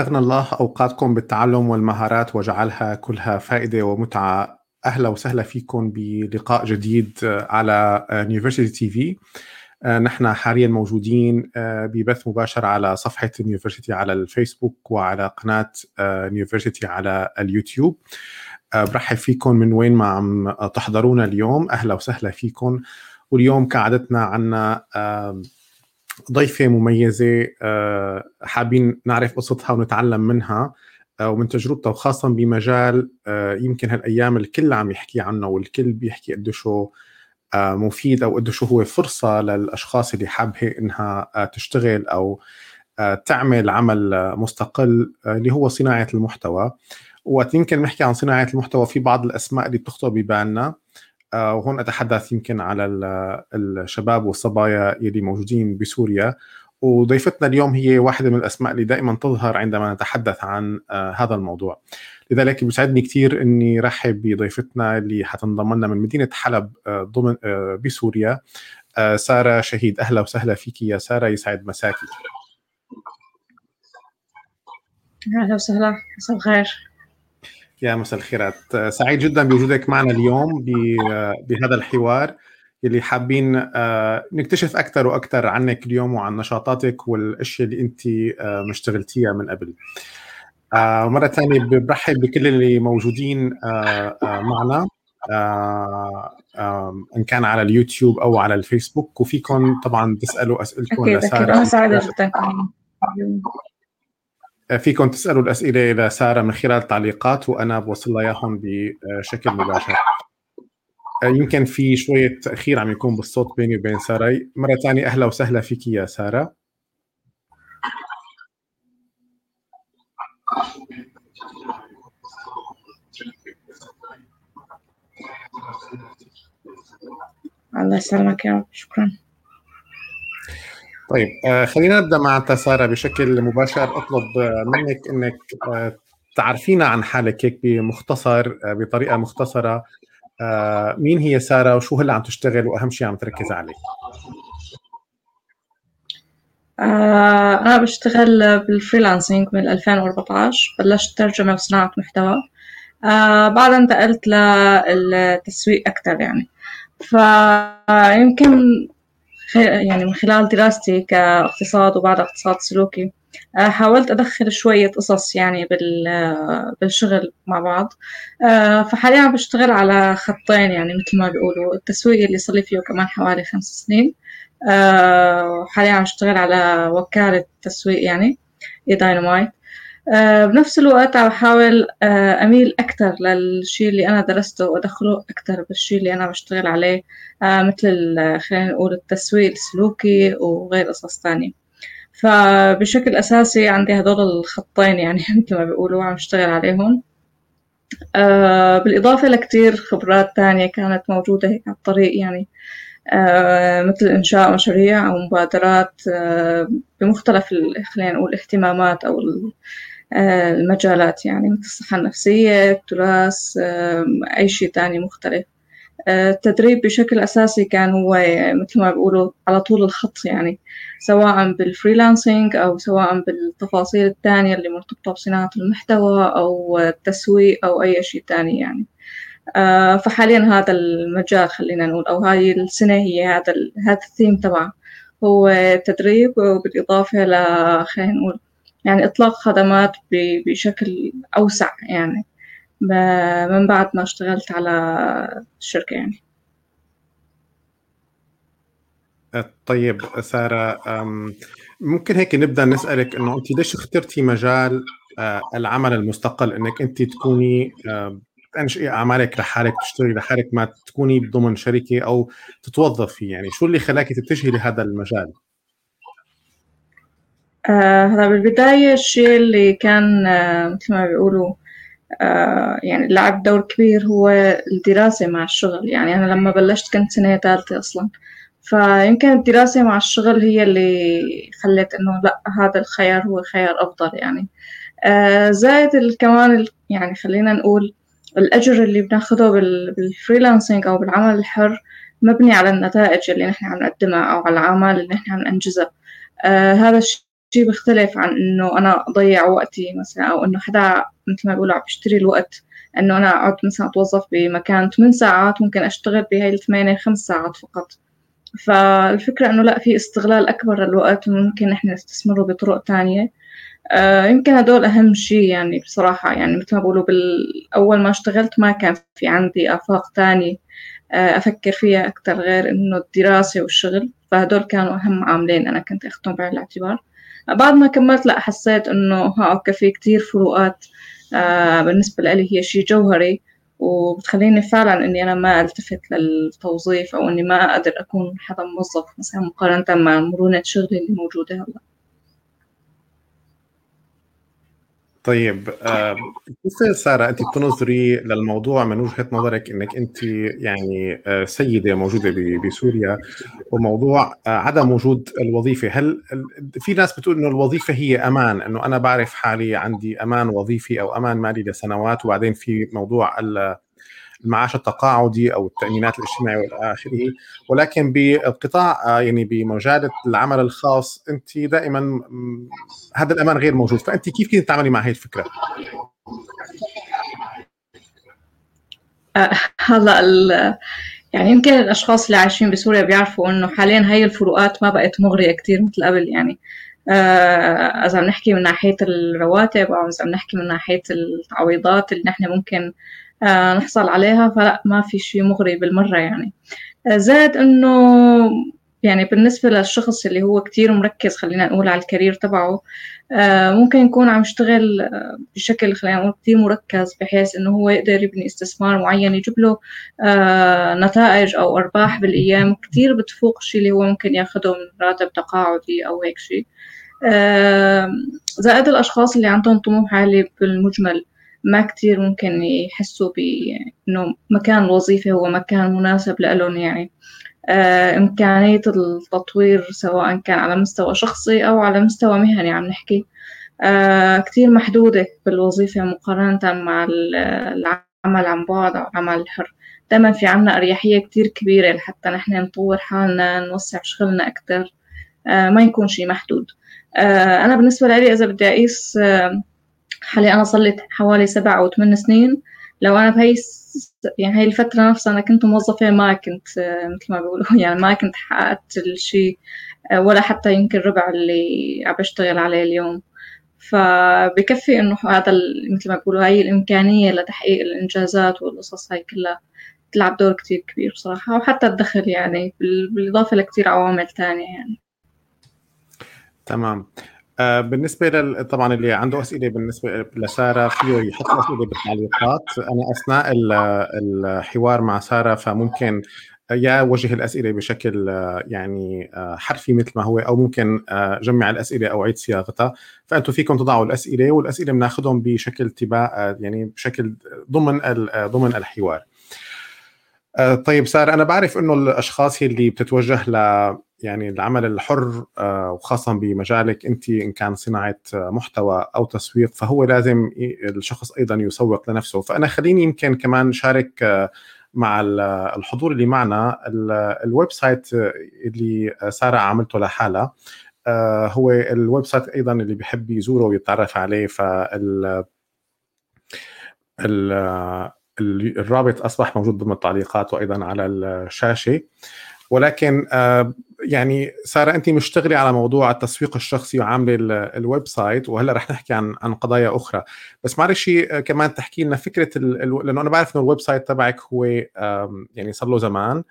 أغنى الله أوقاتكم بالتعلم والمهارات وجعلها كلها فائدة ومتعة. أهلا وسهلا فيكم بلقاء جديد على يونيفرسيتي تي في نحن حاليا موجودين ببث مباشر على صفحة يونيفرسيتي على الفيسبوك وعلى قناة يونيفرسيتي على اليوتيوب. برحب فيكم من وين ما عم تحضرونا اليوم. أهلا وسهلا فيكم. واليوم كعادتنا عنا ضيفة مميزة آه، حابين نعرف قصتها ونتعلم منها آه، ومن تجربتها وخاصة بمجال آه، يمكن هالأيام الكل عم يحكي عنه والكل بيحكي قديش مفيد أو قديش هو فرصة للأشخاص اللي حابة إنها تشتغل أو تعمل عمل مستقل اللي هو صناعة المحتوى. وقت يمكن نحكي عن صناعة المحتوى في بعض الأسماء اللي بتخطر ببالنا. وهون أتحدث يمكن على الشباب والصبايا اللي موجودين بسوريا. وضيفتنا اليوم هي واحدة من الأسماء اللي دائما تظهر عندما نتحدث عن آه، هذا الموضوع. لذلك بيسعدني كثير أني رحب بضيفتنا اللي حتنضم لنا من مدينة حلب آه، ضمن بسوريا. سارة شهيد أهلا وسهلا فيك يا سارة يسعد مساكي أهلا وسهلا مساء الخير. يا مساء الخيرات سعيد جدا بوجودك معنا اليوم بهذا الحوار اللي حابين آه، نكتشف أكثر وأكثر عنك اليوم وعن نشاطاتك والأشياء اللي أنت آه، مشتغلتيها من قبل. آه، مرة ثانية برحب بكل اللي موجودين معنا. إن كان على اليوتيوب أو على الفيسبوك وفيكم طبعا تسألوا اسئلتكم لسارة أكيد. أنا جدا. فيكم تسألوا الأسئلة لساره من خلال تعليقات وأنا بوصل اياهم بشكل مباشر. يمكن في شوية تأخير عم يكون بالصوت بيني وبين ساره مرة ثانية أهلا وسهلا فيك يا سارة. الله يسلمك يا رب شكرا. طيب آه، خلينا نبدأ مع ساره بشكل مباشر. أطلب آه، منك إنك آه، تعرفينا عن حالك هيك بمختصر بطريقة مختصرة. مين هي سارة وشو هلا عم تشتغل وأهم شيء عم تركز عليه؟ أنا بشتغل بالفريلانسينج من 2014 بلشت ترجمة وصناعة محتوى. بعدها انتقلت للتسويق أكثر يعني. فيمكن يعني من خلال دراستي كاقتصاد وبعد اقتصاد سلوكي آه، حاولت أدخل شوية قصص يعني بالشغل مع بعض. آه، فحاليا بشتغل على خطين يعني مثل ما بيقولوا. التسويق اللي صار لي فيه كمان حوالي خمس سنين. آه، حاليا عم بشتغل على وكالة تسويق يعني داينامايت. آه، بنفس الوقت عم بحاول آه، أميل أكثر للشيء اللي أنا درسته وأدخله أكثر بالشيء اللي أنا بشتغل عليه آه، مثل خلينا نقول التسويق السلوكي وغير قصص تانية. فبشكل أساسي عندي هدول الخطين يعني مثل ما بيقولوا عم بشتغل عليهم. بالإضافة لكتير خبرات تانية كانت موجودة هيك على الطريق يعني مثل إنشاء مشاريع أو مبادرات بمختلف خلينا نقول الاهتمامات أو آه، المجالات يعني مثل الصحة النفسية التراث أي شيء تاني مختلف. آه، التدريب بشكل أساسي كان هو مثل ما بيقولوا على طول الخط يعني سواء بال freelancing أو سواء بالتفاصيل التانية اللي مرتبطة بصناعة المحتوى أو التسويق أو أي شيء تاني يعني. آه، فحاليا هذا المجال خلينا نقول أو هاي السنة هي هذا هذا الثيم تبعه. هو تدريب وبالإضافة ل خلينا نقول يعني إطلاق خدمات بشكل أوسع يعني. من بعد ما اشتغلت على الشركة يعني. طيب سارة ممكن هيك نبدأ نسألك إنه أنت ليش اخترتي مجال آه، العمل المستقل؟ إنك أنت تكوني تنشئي أعمالك لحالك تشتغلي لحالك ما تكوني ضمن شركة أو تتوظفي يعني. شو اللي خلاكي تتجهي لهذا المجال؟ آه، هذا بالبداية الشيء اللي كان آه، مثل ما بيقولوا آه، يعني لعب دور كبير هو الدراسة مع الشغل. يعني أنا لما بلشت كنت سنة ثالثة أصلا. فيمكن الدراسة مع الشغل هي اللي خلت إنه لأ هذا الخيار هو خيار أفضل يعني. زائد كمان يعني خلينا نقول الأجر اللي بناخده بالفريلانسينج أو بالعمل الحر مبني على النتائج اللي نحن عم نقدمها أو على الأعمال اللي نحن عم ننجزها. هذا الشيء شيء بيختلف عن إنه أنا أضيع وقتي مثلا أو إنه حدا مثل ما بيقولوا عم بيشتري الوقت إنه أنا أقعد مثلا أتوظف بمكان ثمان ساعات ممكن أشتغل بهاي الثمانية خمس ساعات فقط. فالفكرة إنه لا في استغلال أكبر للوقت وممكن إحنا نستثمره بطرق تانية. آه يمكن هدول أهم شيء يعني بصراحة. يعني مثل ما بقولوا بالأول ما اشتغلت ما كان في عندي آفاق تانية آه أفكر فيها أكتر غير إنه الدراسة والشغل. فهدول كانوا أهم عاملين أنا كنت أخذهم بعين الاعتبار. بعد ما كملت لا حسيت إنه ها أوكي في كتير فروقات آه بالنسبة لي هي شيء جوهري وبتخليني فعلا إني أنا ما ألتفت للتوظيف أو إني ما أقدر أكون حدا موظف مثلا مقارنة مع مرونة شغلي اللي موجودة هلأ. طيب آه، كيف سارة أنت بتنظري للموضوع من وجهة نظرك إنك أنت يعني آه، سيدة موجودة بسوريا وموضوع آه، عدم وجود الوظيفة؟ هل في ناس بتقول إنه الوظيفة هي أمان إنه أنا بعرف حالي عندي أمان وظيفي أو أمان مالي لسنوات وبعدين في موضوع المعاش التقاعدي أو التأمينات الاجتماعية والى اخره ولكن بالقطاع آه، يعني بمجال العمل الخاص انت دائما هذا الأمان غير موجود فانت كيف كنت تتعاملي مع هي الفكرة؟ آه، هلا يعني يمكن الأشخاص اللي عايشين بسوريا بيعرفوا إنه حاليا هاي الفروقات ما بقت مغرية كثير مثل قبل يعني آه، إذا عم نحكي من ناحية الرواتب أو إذا عم نحكي من ناحية التعويضات اللي نحن ممكن نحصل عليها فلا ما في شيء مغري بالمرة يعني. آه، زاد إنه يعني بالنسبة للشخص اللي هو كتير مركز خلينا نقول على الكارير تبعه آه، ممكن يكون عم يشتغل بشكل خلينا نقول كتير مركز بحيث إنه هو يقدر يبني استثمار معين يجيب له نتائج أو أرباح بالأيام. كتير بتفوق الشيء اللي هو ممكن ياخده من راتب تقاعدي أو هيك شيء زائد الأشخاص اللي عندهم طموح عالي بالمجمل. ما كتير ممكن يحسوا بإنه مكان الوظيفة هو مكان مناسب لهم يعني. آه إمكانية التطوير سواء كان على مستوى شخصي أو على مستوى مهني عم نحكي. آه كتير محدودة بالوظيفة مقارنة مع العمل عن بعد أو العمل الحر دايما في عنا أريحية كتير كبيرة لحتى نحن نطور حالنا نوسع شغلنا أكتر. آه ما يكون شي محدود. أنا بالنسبة لي إذا بدي أقيس حاليا أنا لي حوالي سبع أو ثمان سنين. لو أنا بهي يعني هاي الفترة نفسها أنا كنت موظفة ما كنت مثل ما بيقولوا يعني ما كنت حققت الشيء ولا حتى يمكن ربع اللي عم بشتغل عليه اليوم. فبكفي إنه هذا مثل ما بيقولوا هاي الإمكانية لتحقيق الإنجازات والقصص هاي كلها تلعب دور كتير كبير بصراحة. وحتى الدخل يعني بالإضافة لكتير عوامل تانية يعني. تمام. بالنسبة لل... طبعا اللي عنده أسئلة بالنسبة لسارة فيه يحط أسئلة بالتعليقات. أنا أثناء الحوار مع سارة فممكن يا وجه الأسئلة بشكل يعني آه، حرفي مثل ما هو أو ممكن آه، جمع الأسئلة أو عيد صياغتها. فانتم فيكم تضعوا الأسئلة والأسئلة بناخذهم بشكل تباع يعني بشكل ضمن ضمن الحوار. طيب سارة أنا بعرف إنه الأشخاص اللي بتتوجه ل يعني العمل الحر آه، وخاصة بمجالك أنت إن كان صناعة محتوى أو تسويق فهو لازم الشخص أيضا يسوق لنفسه. فأنا خليني يمكن كمان شارك آه، مع الحضور اللي معنا. ال website اللي سارة عملته لحالها آه، هو ال website أيضا اللي بيحب يزوره ويتعرف عليه. فال الرابط أصبح موجود ضمن التعليقات وأيضا على الشاشة. ولكن آه، يعني سارة انت مشتغلة على موضوع التسويق الشخصي وعاملة ال website وهلأ رح نحكي عن عن قضايا أخرى. بس معلش كمان تحكي لنا فكرة لأنه أنا بعرف إنه ال website تبعك هو يعني صار له زمان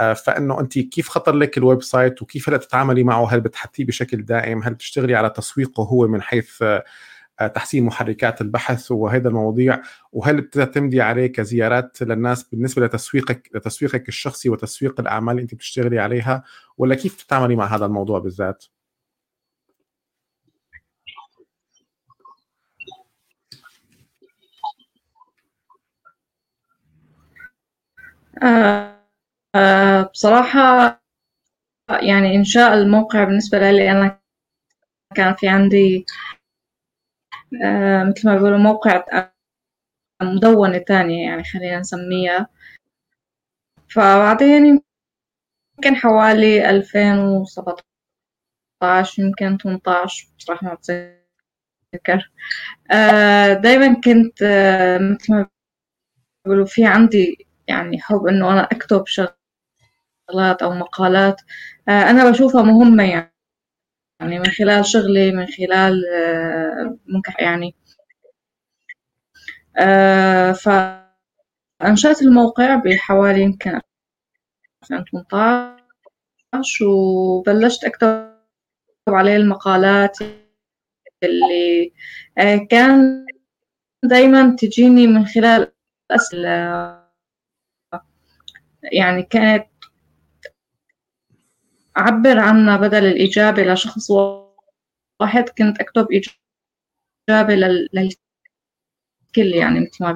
آه، فإنه انت كيف خطر لك ال website وكيف هلأ تتعاملي معه؟ هل بتحطيه بشكل دائم؟ هل بتشتغلي على تسويقه هو من حيث تحسين محركات البحث وهذا المواضيع وهل بتعتمدي عليه كزيارات للناس بالنسبة لتسويقك لتسويقك الشخصي وتسويق الأعمال اللي أنت بتشتغلي عليها ولا كيف بتتعاملي مع هذا الموضوع بالذات؟ آه بصراحة يعني إنشاء الموقع بالنسبة لي أنا كان في عندي مثل ما بيقولوا موقع مدونة تانية يعني خلينا نسميها. فبعدين يمكن حوالي ألفين وسبعتاشر 17 يمكن 18 بصراحة ما بتذكر آه، دايما كنت آه، مثل ما بيقولوا في عندي يعني حب إنه أنا أكتب شغلات أو مقالات. أنا بشوفها مهمة يعني. يعني من خلال شغلي من خلال ممكن يعني. فأنشأت الموقع بحوالي يمكن 2018 وبلشت أكتب عليه المقالات اللي آه، كان دايما تجيني من خلال أسئلة. يعني كانت أعبر عنها بدل الإجابة لشخص واحد كنت أكتب إجابة للكل يعني مثل ما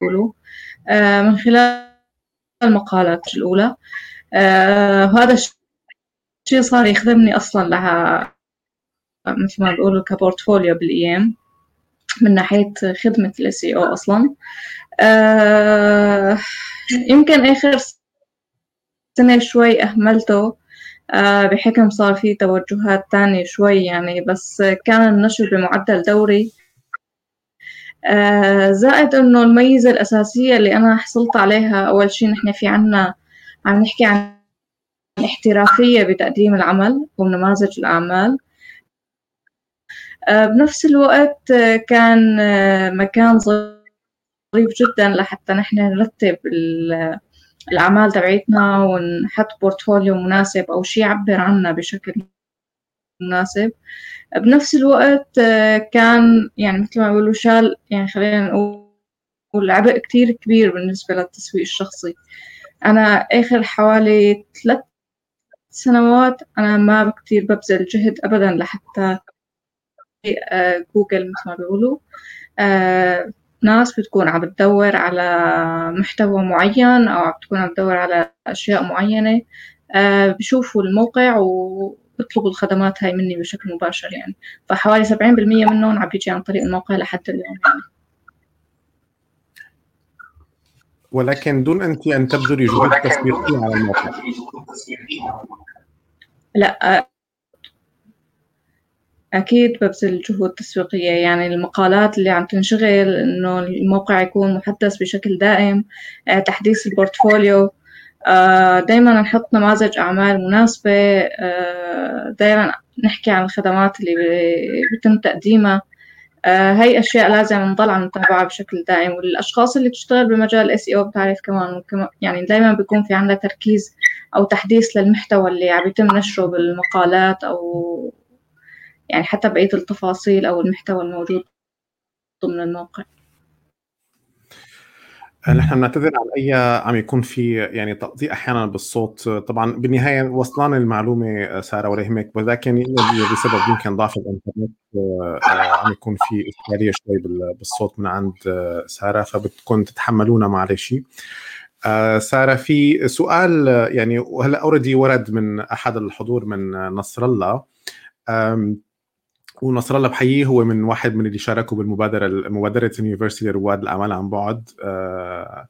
بيقولوا. آه، من خلال المقالات الأولى. آه، وهذا الشيء صار يخدمني أصلا لها مثل ما بيقولوا كبورتفوليو بالأيام من ناحية خدمة ال SEO أصلا. آه، يمكن آخر سنة شوي أهملته آه، بحكم صار في توجهات تانية شوي يعني بس كان النشر بمعدل دوري. آه، زائد إنه الميزة الأساسية اللي أنا حصلت عليها أول شي نحن في عنا عم نحكي عن الاحترافية بتقديم العمل ونماذج الأعمال. آه، بنفس الوقت كان مكان ظريف جدا لحتى نحن نرتب الأعمال تبعتنا ونحط بورتفوليو مناسب أو شيء يعبر عنا بشكل مناسب. بنفس الوقت آه، كان يعني مثل ما بيقولوا شال يعني خلينا نقول عبء كتير كبير بالنسبة للتسويق الشخصي. أنا آخر حوالي ثلاث سنوات أنا ما كتير ببذل جهد أبدا لحتى آه، جوجل مثل ما بيقولوا. آه، ناس بتكون عم تدور على محتوى معين أو عم تكون عم تدور على أشياء معينة. آه، بشوفوا الموقع وبيطلبوا الخدمات هاي مني بشكل مباشر يعني. فحوالي سبعين بالمية منهم عم بيجي عن طريق الموقع لحد اليوم يعني. ولكن دون أنت أن تبذلي جهود تسويقية على الموقع. لا أكيد ببذل جهود تسويقية يعني المقالات اللي عم تنشغل إنه الموقع يكون محدث بشكل دائم آه، تحديث البورتفوليو آه، دايما نحط نماذج أعمال مناسبة آه، دايما نحكي عن الخدمات اللي بيتم تقديمها. هاي أشياء لازم نضل عم نتابعها بشكل دائم والأشخاص اللي بتشتغل بمجال إس إي أو بتعرف كمان يعني دايما بيكون في عندها تركيز أو تحديث للمحتوى اللي عم يتم نشره بالمقالات أو يعني حتى بقية التفاصيل أو المحتوى الموجود ضمن الموقع. نحن بنعتذر عن أي عم يكون في يعني تقطيع أحيانا بالصوت. طبعا بالنهاية وصلنا المعلومة سارة ولا يهمك ولكن بسبب يمكن ضعف الإنترنت آه، عم يكون في إشكالية شوي بالصوت من عند سارة فبتكون تتحملونا معلش آه، سارة في سؤال يعني وهلا already ورد من أحد الحضور من نصر الله. ونصر الله بحييه هو من واحد من اللي شاركوا بالمبادرة مبادرة يونيفرسيتي لرواد الأعمال عن بعد. آه،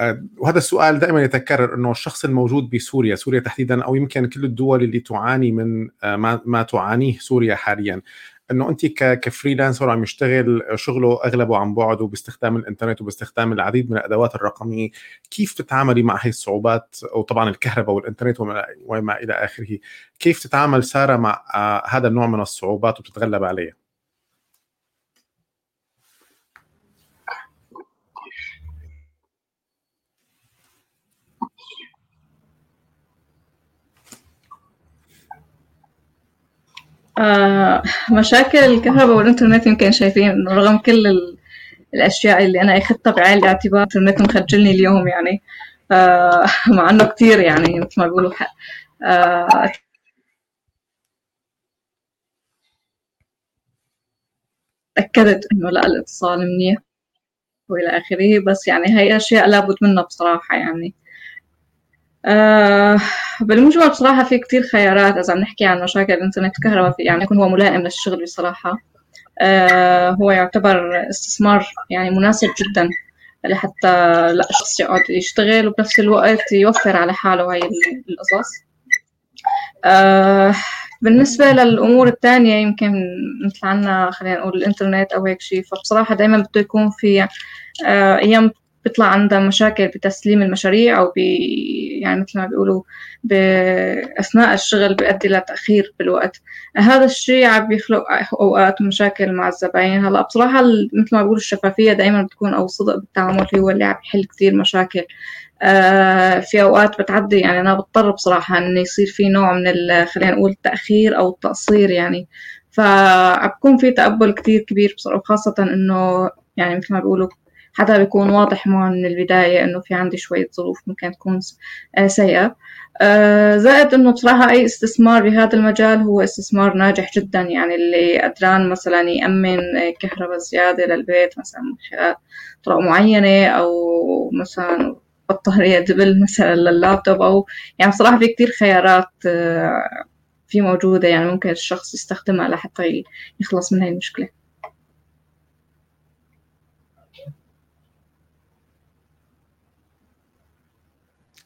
آه، وهذا السؤال دائما يتكرر إنه الشخص الموجود بسوريا سوريا تحديدا أو يمكن كل الدول اللي تعاني من آه، ما تعانيه سوريا حاليا. إنه انت كفريلانسر عم يشتغل شغله أغلبه عن بعد وباستخدام الإنترنت وباستخدام العديد من الأدوات الرقمية. كيف تتعاملي مع هي الصعوبات؟ وطبعا الكهرباء والإنترنت وما إلى آخره. كيف تتعامل سارة مع آه، هذا النوع من الصعوبات وتتغلب عليها؟ آه مشاكل الكهرباء والإنترنت يمكن شايفين رغم كل الأشياء اللي أنا أخذتها بعين الاعتبار الإنترنت مخجلني اليوم يعني. آه مع إنه كتير يعني مثل ما بيقولوا. آه تأكدت إنه لا الاتصال منيح وإلى آخره. بس يعني هاي أشياء لابد منها بصراحة يعني. آه بالمجمل بصراحة في كتير خيارات إذا نحكي عن مشاكل الإنترنت الكهرباء يعني يكون هو ملائم للشغل بصراحة. آه هو يعتبر استثمار يعني مناسب جدا لحتى لا شخص يقعد يشتغل وبنفس الوقت يوفر على حاله هاي القصص. آه بالنسبة للأمور الثانية يمكن مثل عنا خلينا نقول الإنترنت أو هيك شيء فبصراحة دايما بده يكون في آه، أيام بيطلع عندها مشاكل بتسليم المشاريع أو ب يعني مثل ما بيقولوا بأثناء الشغل بيؤدي لتأخير بالوقت. هذا الشيء عم بيخلق أوقات مشاكل مع الزباين. هلا بصراحة مثل ما بقول الشفافية دايما بتكون أو صدق بالتعامل هو اللي عم يحل كثير مشاكل. آه، في أوقات بتعدي يعني أنا بضطر بصراحة إنه يصير في نوع من خلينا نقول التأخير أو التقصير يعني. فبكون في تقبل كتير كبير بصراحة وخاصة إنه يعني مثل ما بيقولوا حتى بيكون واضح معه من البداية إنه في عندي شوية ظروف ممكن تكون آه، سيئة. آه، زائد إنه بصراحة أي استثمار بهذا المجال هو استثمار ناجح جدا. يعني اللي قدران مثلا يأمن كهرباء زيادة للبيت مثلا من خلال طرق معينة أو مثلا بطارية دبل مثلا لللابتوب أو يعني بصراحة في كتير خيارات آه، في موجودة. يعني ممكن الشخص يستخدمها لحتى يخلص من هاي المشكلة.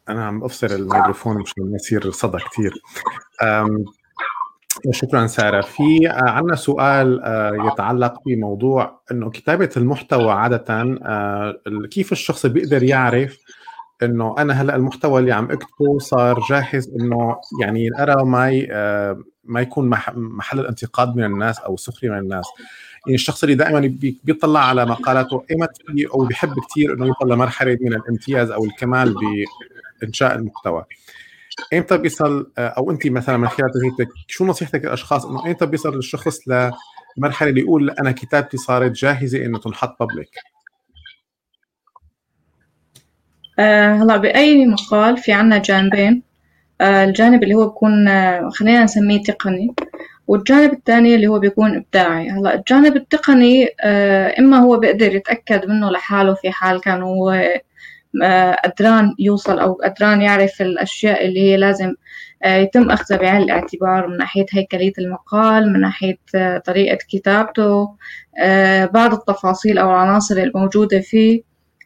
أنا عم أفصل الميكروفون مشان ما يصير صدى كثير شكرا سارة. في آه، عندنا سؤال آه، يتعلق بموضوع إنه كتابة المحتوى عادة كيف الشخص بيقدر يعرف إنه أنا هلأ المحتوى اللي عم أكتبه صار جاهز إنه يعني ينقرا ما آه، ما يكون محل الانتقاد من الناس أو السخريه من الناس. يعني الشخص اللي دائما بيطلع على مقالاته ايمت أو بيحب كثير إنه يوصل لمرحلة من الامتياز أو الكمال بانشاء المحتوى. إمتى بيصل آه، أو أنت مثلا من خلال تجربتك شو نصيحتك للأشخاص إنه إمتى بيصل الشخص لمرحلة اللي يقول أنا كتابتي صارت جاهزة إنه تنحط بابليك آه، هلا بأي مقال في عنا جانبين. آه، الجانب اللي هو بيكون آه، خلينا نسميه تقني والجانب الثاني اللي هو بيكون إبداعي. هلا الجانب التقني إما هو بيقدر يتأكد منه لحاله في حال كان هو قدران يوصل أو قدران يعرف الأشياء اللي هي لازم يتم أخذها بعين الاعتبار من ناحية هيكلية المقال من ناحية طريقة كتابته بعض التفاصيل أو العناصر الموجودة فيه.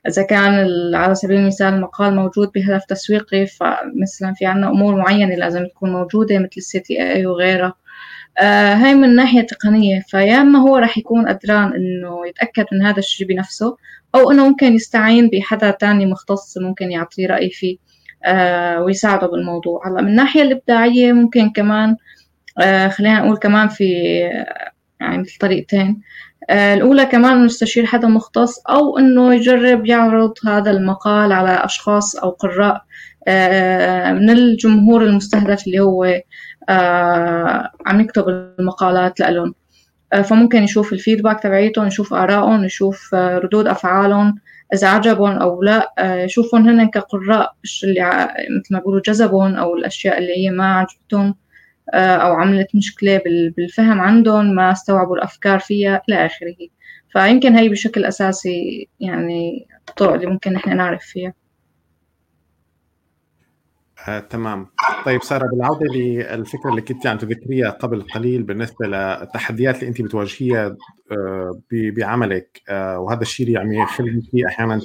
إذا كان على سبيل المثال المقال موجود بهدف تسويقي فمثلا في عنا أمور معينة لازم تكون موجودة مثل السي تي اي وغيرها. آه هاي من ناحية تقنية فيا إما هو راح يكون قدران إنه يتأكد من هذا الشيء بنفسه أو إنه ممكن يستعين بحدا تاني مختص ممكن يعطيه رأي فيه آه ويساعده بالموضوع. هلأ من الناحية الإبداعية ممكن كمان آه خلينا نقول كمان في يعني مثل طريقتين آه، الأولى كمان نستشير حدا مختص أو إنه يجرب يعرض هذا المقال على أشخاص أو قراء آه، من الجمهور المستهدف اللي هو آه، عم يكتب المقالات لهم فممكن يشوف الفيدباك تبعيتهم يشوف آرائهم يشوف ردود أفعالهم إذا عجبهم أو لا. يشوفهم هن كقراء اللي مثل ما بيقولوا جذبهم أو الأشياء اللي هي ما عجبتهم آه، أو عملت مشكلة بالفهم عندهم ما استوعبوا الأفكار فيها إلى آخره. فيمكن هي بشكل أساسي يعني الطرق اللي ممكن نحن نعرف فيها. آه، تمام. طيب سارة بالعودة للفكرة اللي كنت عم تذكريها قبل قليل بالنسبة للتحديات اللي أنت بتواجهيها آه، بعملك آه، وهذا الشيء اللي عم يخليك أحيانا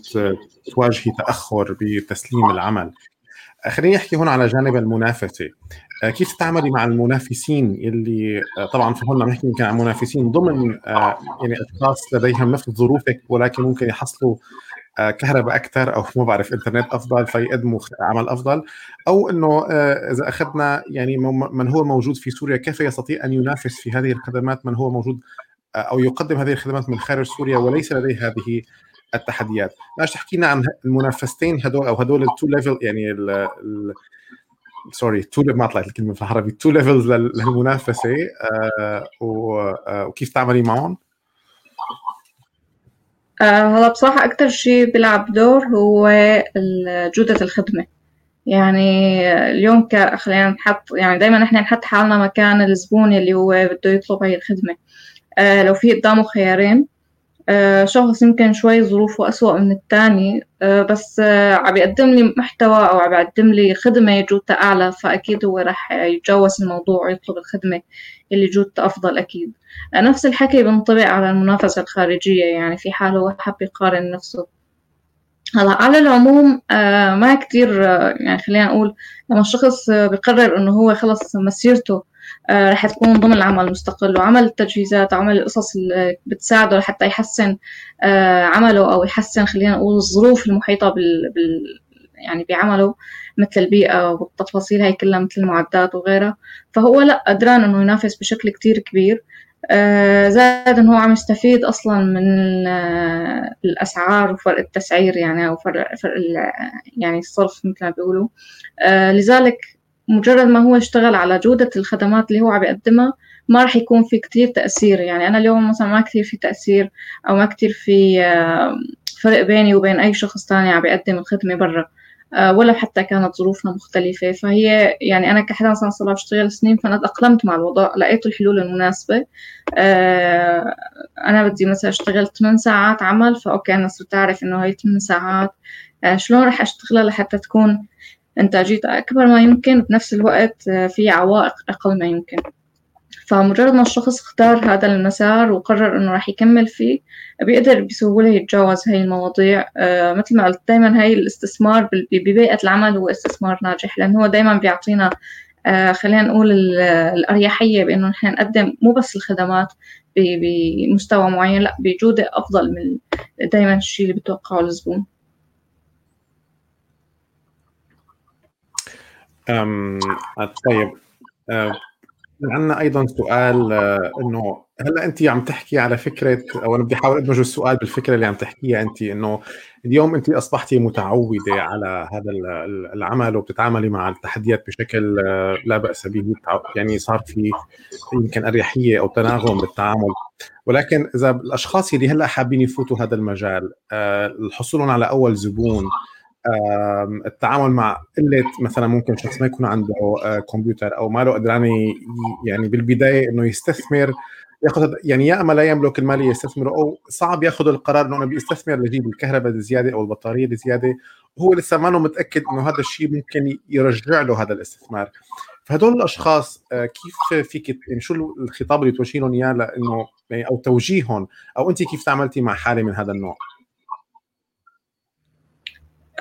تواجهي تأخر بتسليم العمل. خليني أحكي هون على جانب المنافسة. آه، كيف تتعاملي مع المنافسين اللي آه، طبعا فهمنا بنحكي يمكن عن منافسين ضمن آه، يعني أشخاص لديهم نفس ظروفك ولكن ممكن يحصلوا كهرباء أكثر أو ما بعرف إنترنت أفضل فيقدموا عمل أفضل. أو إنه إذا أخذنا يعني من هو موجود في سوريا كيف يستطيع أن ينافس في هذه الخدمات؟ من هو موجود أو يقدم هذه الخدمات من خارج سوريا وليس لديه هذه التحديات؟ معلش تحكي لنا عن المنافستين هدول أو هدول ال two level يعني sorry two ما طلعت الكلمة في العربي two levels للمنافسة آه آه وكيف تعملي معهم؟ آه، هلا بصراحة أكتر شيء بيلعب دور هو جودة الخدمة. يعني اليوم خلينا نحط يعني دايما نحن نحط حالنا مكان الزبون اللي هو بده يطلب هاي الخدمة. آه لو في قدامه خيارين آه، شخص يمكن شوي ظروفه أسوأ من التاني آه، بس آه، عم يقدم لي محتوى أو عم يقدم لي خدمة جودتها أعلى فأكيد هو رح يتجوز الموضوع ويطلب الخدمة اللي جودتها أفضل أكيد. نفس الحكي بنطبق على المنافسة الخارجية يعني في حال هو حب يقارن نفسه هلا على العموم آه ما كتير آه يعني خلينا نقول لما الشخص آه بقرر إنه هو خلص مسيرته رح تكون ضمن العمل المستقل وعمل التجهيزات وعمل القصص اللي بتساعده لحتى يحسن عمله أو يحسن خلينا نقول الظروف المحيطة بال, بال يعني بعمله مثل البيئة والتفاصيل هاي كلها مثل المعدات وغيرها. فهو لا قدران إنه ينافس بشكل كتير كبير. زائد انه هو عم يستفيد أصلا من آه، الأسعار وفرق التسعير يعني أو فرق فرق يعني الصرف مثل ما بيقولوا. آه، لذلك مجرد ما هو اشتغل على جودة الخدمات اللي هو عم يقدمها ما راح يكون في كتير تأثير. يعني أنا اليوم مثلا ما كتير في تأثير أو ما كتير في فرق بيني وبين أي شخص تاني عم يقدم الخدمة برا. آه، ولا حتى كانت ظروفنا مختلفة. فهي يعني أنا كحدا مثلا صار بشتغل سنين فأنا تأقلمت مع الوضع لقيت الحلول المناسبة. آه، أنا بدي مثلا أشتغل 8 ساعات عمل فأوكي أنا صرت أعرف إنه هاي 8 ساعات آه، شلون رح أشتغلها لحتى تكون إنتاجيتها أكبر؟ ما يمكن بنفس الوقت في عوائق أقل ما يمكن. فمجرد ما الشخص اختار هذا المسار وقرر إنه راح يكمل فيه بيقدر بسهولة يتجاوز هاي المواضيع. آه مثل ما قلت دايما هاي الاستثمار ببيئة العمل هو استثمار ناجح لأنه هو دايما بيعطينا آه خلينا نقول الأريحية بأنه نحن نقدم مو بس الخدمات بمستوى معين لأ بجودة أفضل من دايما الشيء اللي بتوقعه الزبون. طيب أه عندنا أيضا سؤال آه، إنه هلأ انت عم تحكي على فكرة أو أنا بدي أحاول أدمج السؤال بالفكرة اللي عم تحكيها انت إنه اليوم انت أصبحتي متعودة على هذا العمل وبتتعاملي مع التحديات بشكل آه، لا بأس به يعني صار في يمكن أريحية أو تناغم بالتعامل. ولكن إذا الأشخاص اللي هلأ حابين يفوتوا هذا المجال آه، حصولهم على أول زبون التعامل مع قلة مثلا ممكن شخص ما يكون عنده آه، كمبيوتر أو ما له قدران يعني بالبداية إنه يستثمر ياخذ يعني يا اما لا يملك المال يستثمر أو صعب ياخذ القرار إنه بيستثمر ليجيب الكهرباء الزياده أو البطارية الزياده وهو لسه ما متأكد إنه هذا الشيء ممكن يرجع له هذا الاستثمار فهدول الأشخاص آه، كيف فيك يعني شو الخطاب اللي توجهي لهم إياه لإنه يعني أو توجيههم أو أنت كيف تعاملتي مع حالة من هذا النوع؟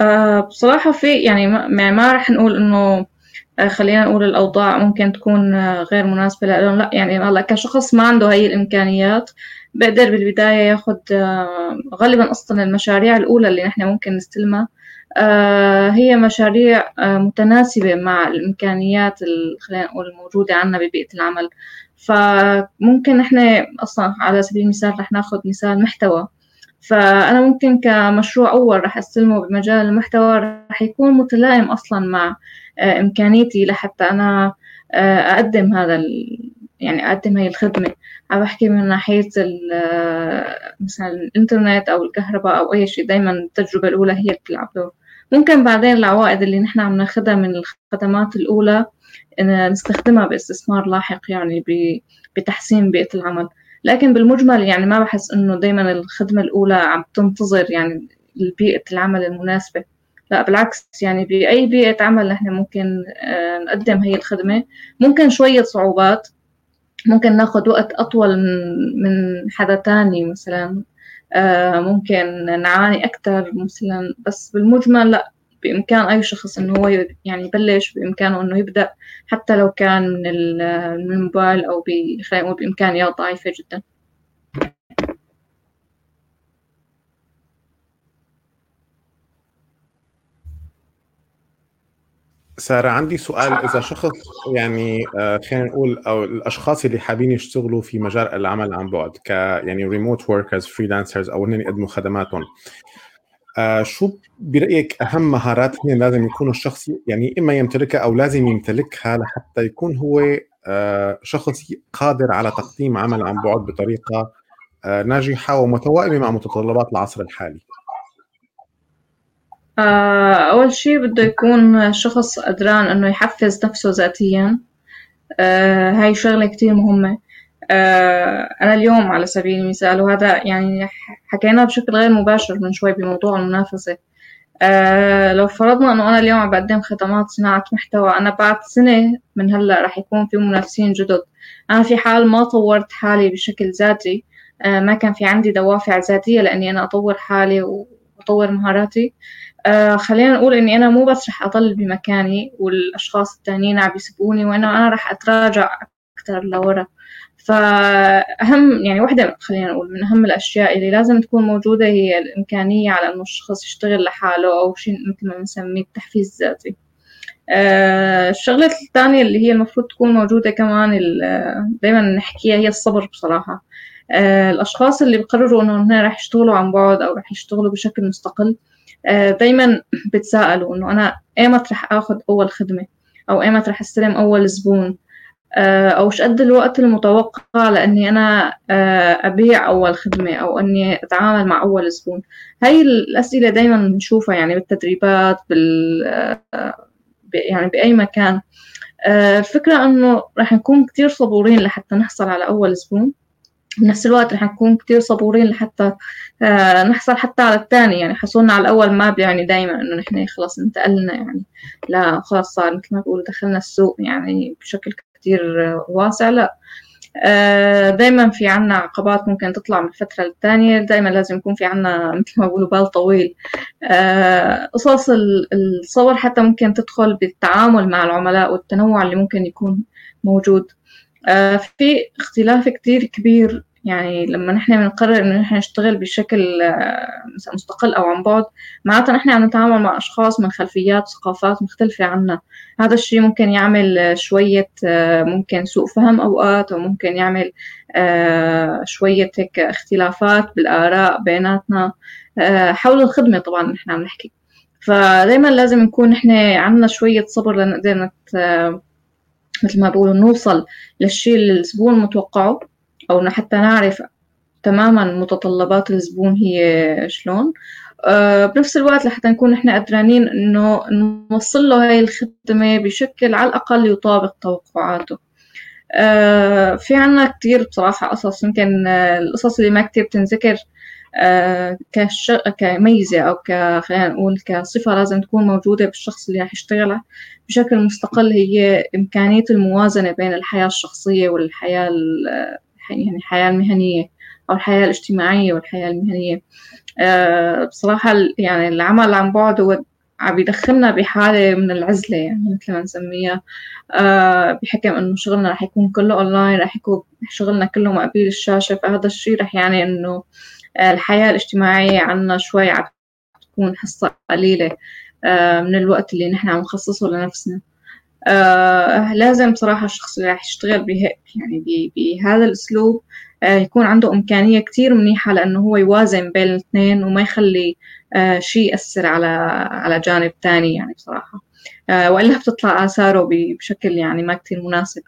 آه بصراحة في يعني ما, يعني ما راح نقول إنه آه خلينا نقول الأوضاع ممكن تكون آه غير مناسبة لهم لا يعني هلا كشخص ما عنده هاي الإمكانيات بقدر بالبداية ياخد آه غالبا أصلا المشاريع الأولى اللي نحن ممكن نستلمها. آه هي مشاريع آه متناسبة مع الإمكانيات خلينا نقول الموجودة عنا ببيئة العمل. فممكن نحن أصلا على سبيل المثال رح ناخد مثال محتوى. فأنا ممكن كمشروع أول رح أستلمه بمجال المحتوى رح يكون متلائم أصلا مع آه، إمكانيتي لحتى أنا آه، أقدم هذا يعني أقدم هاي الخدمة. عم بحكي من ناحية آه، مثلا الإنترنت أو الكهرباء أو أي شيء دايما التجربة الأولى هي اللي بتلعب دور. ممكن بعدين العوائد اللي نحن عم ناخدها من الخدمات الأولى نستخدمها باستثمار لاحق يعني بتحسين بيئة العمل. لكن بالمجمل يعني ما بحس إنه دايما الخدمة الأولى عم تنتظر يعني بيئة العمل المناسبة. لا بالعكس يعني بأي بيئة عمل نحن ممكن آه، نقدم هي الخدمة. ممكن شوية صعوبات. ممكن ناخد وقت أطول من حدا تاني مثلا. آه، ممكن نعاني أكتر مثلا. بس بالمجمل لا بإمكان أي شخص إنه هو يعني يبلش بإمكانه إنه يبدأ. حتى لو كان من الموبايل أو خلينا بإمكانيات ضعيفة جدا. سارة عندي سؤال إذا شخص يعني آه، خلينا نقول أو الأشخاص اللي حابين يشتغلوا في مجال العمل عن بعد ك يعني remote workers freelancers أو هن يقدموا خدماتهم آه شو برأيك أهم مهارات هي لازم يكون الشخص يعني إما يمتلكها أو لازم يمتلكها لحتى يكون هو آه شخص قادر على تقديم عمل عن بعد بطريقة آه ناجحة ومتوائمة مع متطلبات العصر الحالي. أول شيء بده يكون شخص قدران إنه يحفز نفسه ذاتيا. هاي شغلة كتير مهمة. آه، أنا اليوم على سبيل المثال وهذا يعني حكينا بشكل غير مباشر من شوي بموضوع المنافسة. أه لو فرضنا إنه أنا اليوم عم بقدم خدمات صناعة محتوى أنا بعد سنة من هلأ رح يكون في منافسين جدد. أنا في حال ما طورت حالي بشكل ذاتي أه ما كان في عندي دوافع ذاتية لأني أنا أطور حالي أطور مهاراتي. آه خلينا نقول إني أنا مو بس رح أضل بمكاني والأشخاص التانيين عم يسبقوني وأنا أنا رح أتراجع أكثر لورا. فأهم يعني واحدة خلينا نقول من أهم الأشياء اللي لازم تكون موجودة هي الإمكانية على إنه الشخص يشتغل لحاله أو شيء مثل ما بنسميه التحفيز الذاتي. آه الشغلة الثانية اللي هي المفروض تكون موجودة كمان دايما نحكيها هي الصبر بصراحة آه الأشخاص اللي بقرروا إنه هن رح يشتغلوا عن بعد أو رح يشتغلوا بشكل مستقل آه دايما بتساءلوا إنه أنا إيمت رح آخذ أول خدمة أو إيمت رح أستلم أول زبون آه، أو إيش قد الوقت المتوقع لأني أنا آه، أبيع أول خدمة أو أني أتعامل مع أول زبون. هاي الأسئلة دايما بنشوفها يعني بالتدريبات بال آه، يعني بأي مكان. الفكرة إنه رح نكون كتير صبورين لحتى نحصل على أول زبون. بنفس الوقت رح نكون كتير صبورين لحتى نحصل حتى على الثاني يعني حصولنا على الأول ما بيعني دايما إنه نحن خلاص انتقلنا يعني. لا خلاص صار مثل ما بقول دخلنا السوق يعني بشكل كتير واسع لا. آه، دايما في عنا عقبات ممكن تطلع من فترة للتانية دايما لازم يكون في عنا مثل ما بقولوا بال طويل. آه، قصص الصور حتى ممكن تدخل بالتعامل مع العملاء والتنوع اللي ممكن يكون موجود. آه، في اختلاف كتير كبير يعني لما نحن بنقرر إنه نحن نشتغل بشكل آه، مستقل أو عن بعد معناتها نحن عم نتعامل مع أشخاص من خلفيات وثقافات مختلفة عنا. هذا الشيء ممكن يعمل شوية آه، ممكن سوء فهم أوقات أو ممكن يعمل آه، شوية هيك اختلافات بالآراء بيناتنا. حول الخدمة طبعا نحن عم نحكي. فدايما لازم نكون نحن عنا شوية صبر لنقدر مثل ما بقولوا نوصل للشيء اللي الزبون متوقعه. أو حتى نعرف تماما متطلبات الزبون هي شلون. أه بنفس الوقت لحتى نكون نحن قدرانين إنه نوصل له هاي الخدمة بشكل على الأقل يطابق توقعاته. أه في عنا كتير بصراحة قصص يمكن القصص اللي ما كتير بتنذكر أه كش... كميزة أو ك خلينا نقول كصفة لازم تكون موجودة بالشخص اللي رح يشتغل بشكل مستقل هي إمكانية الموازنة بين الحياة الشخصية والحياة يعني الحياة المهنية أو الحياة الاجتماعية والحياة المهنية. أه بصراحة يعني العمل عن بعد هو عم يدخلنا بحالة من العزلة يعني مثل ما نسميها. أه بحكم إنه شغلنا رح يكون كله أونلاين رح يكون شغلنا كله مقابل الشاشة فهذا الشيء رح يعني إنه الحياة الاجتماعية عنا شوي عم تكون حصة قليلة من الوقت اللي نحن عم نخصصه لنفسنا. آه لازم بصراحة الشخص اللي راح يشتغل به يعني بهذا الأسلوب آه يكون عنده إمكانية كتير منيحة لأنه هو يوازن بين الاثنين وما يخلي آه شيء يأثر على على جانب تاني يعني بصراحة آه وإلا بتطلع آثاره بشكل يعني ما كتير مناسب.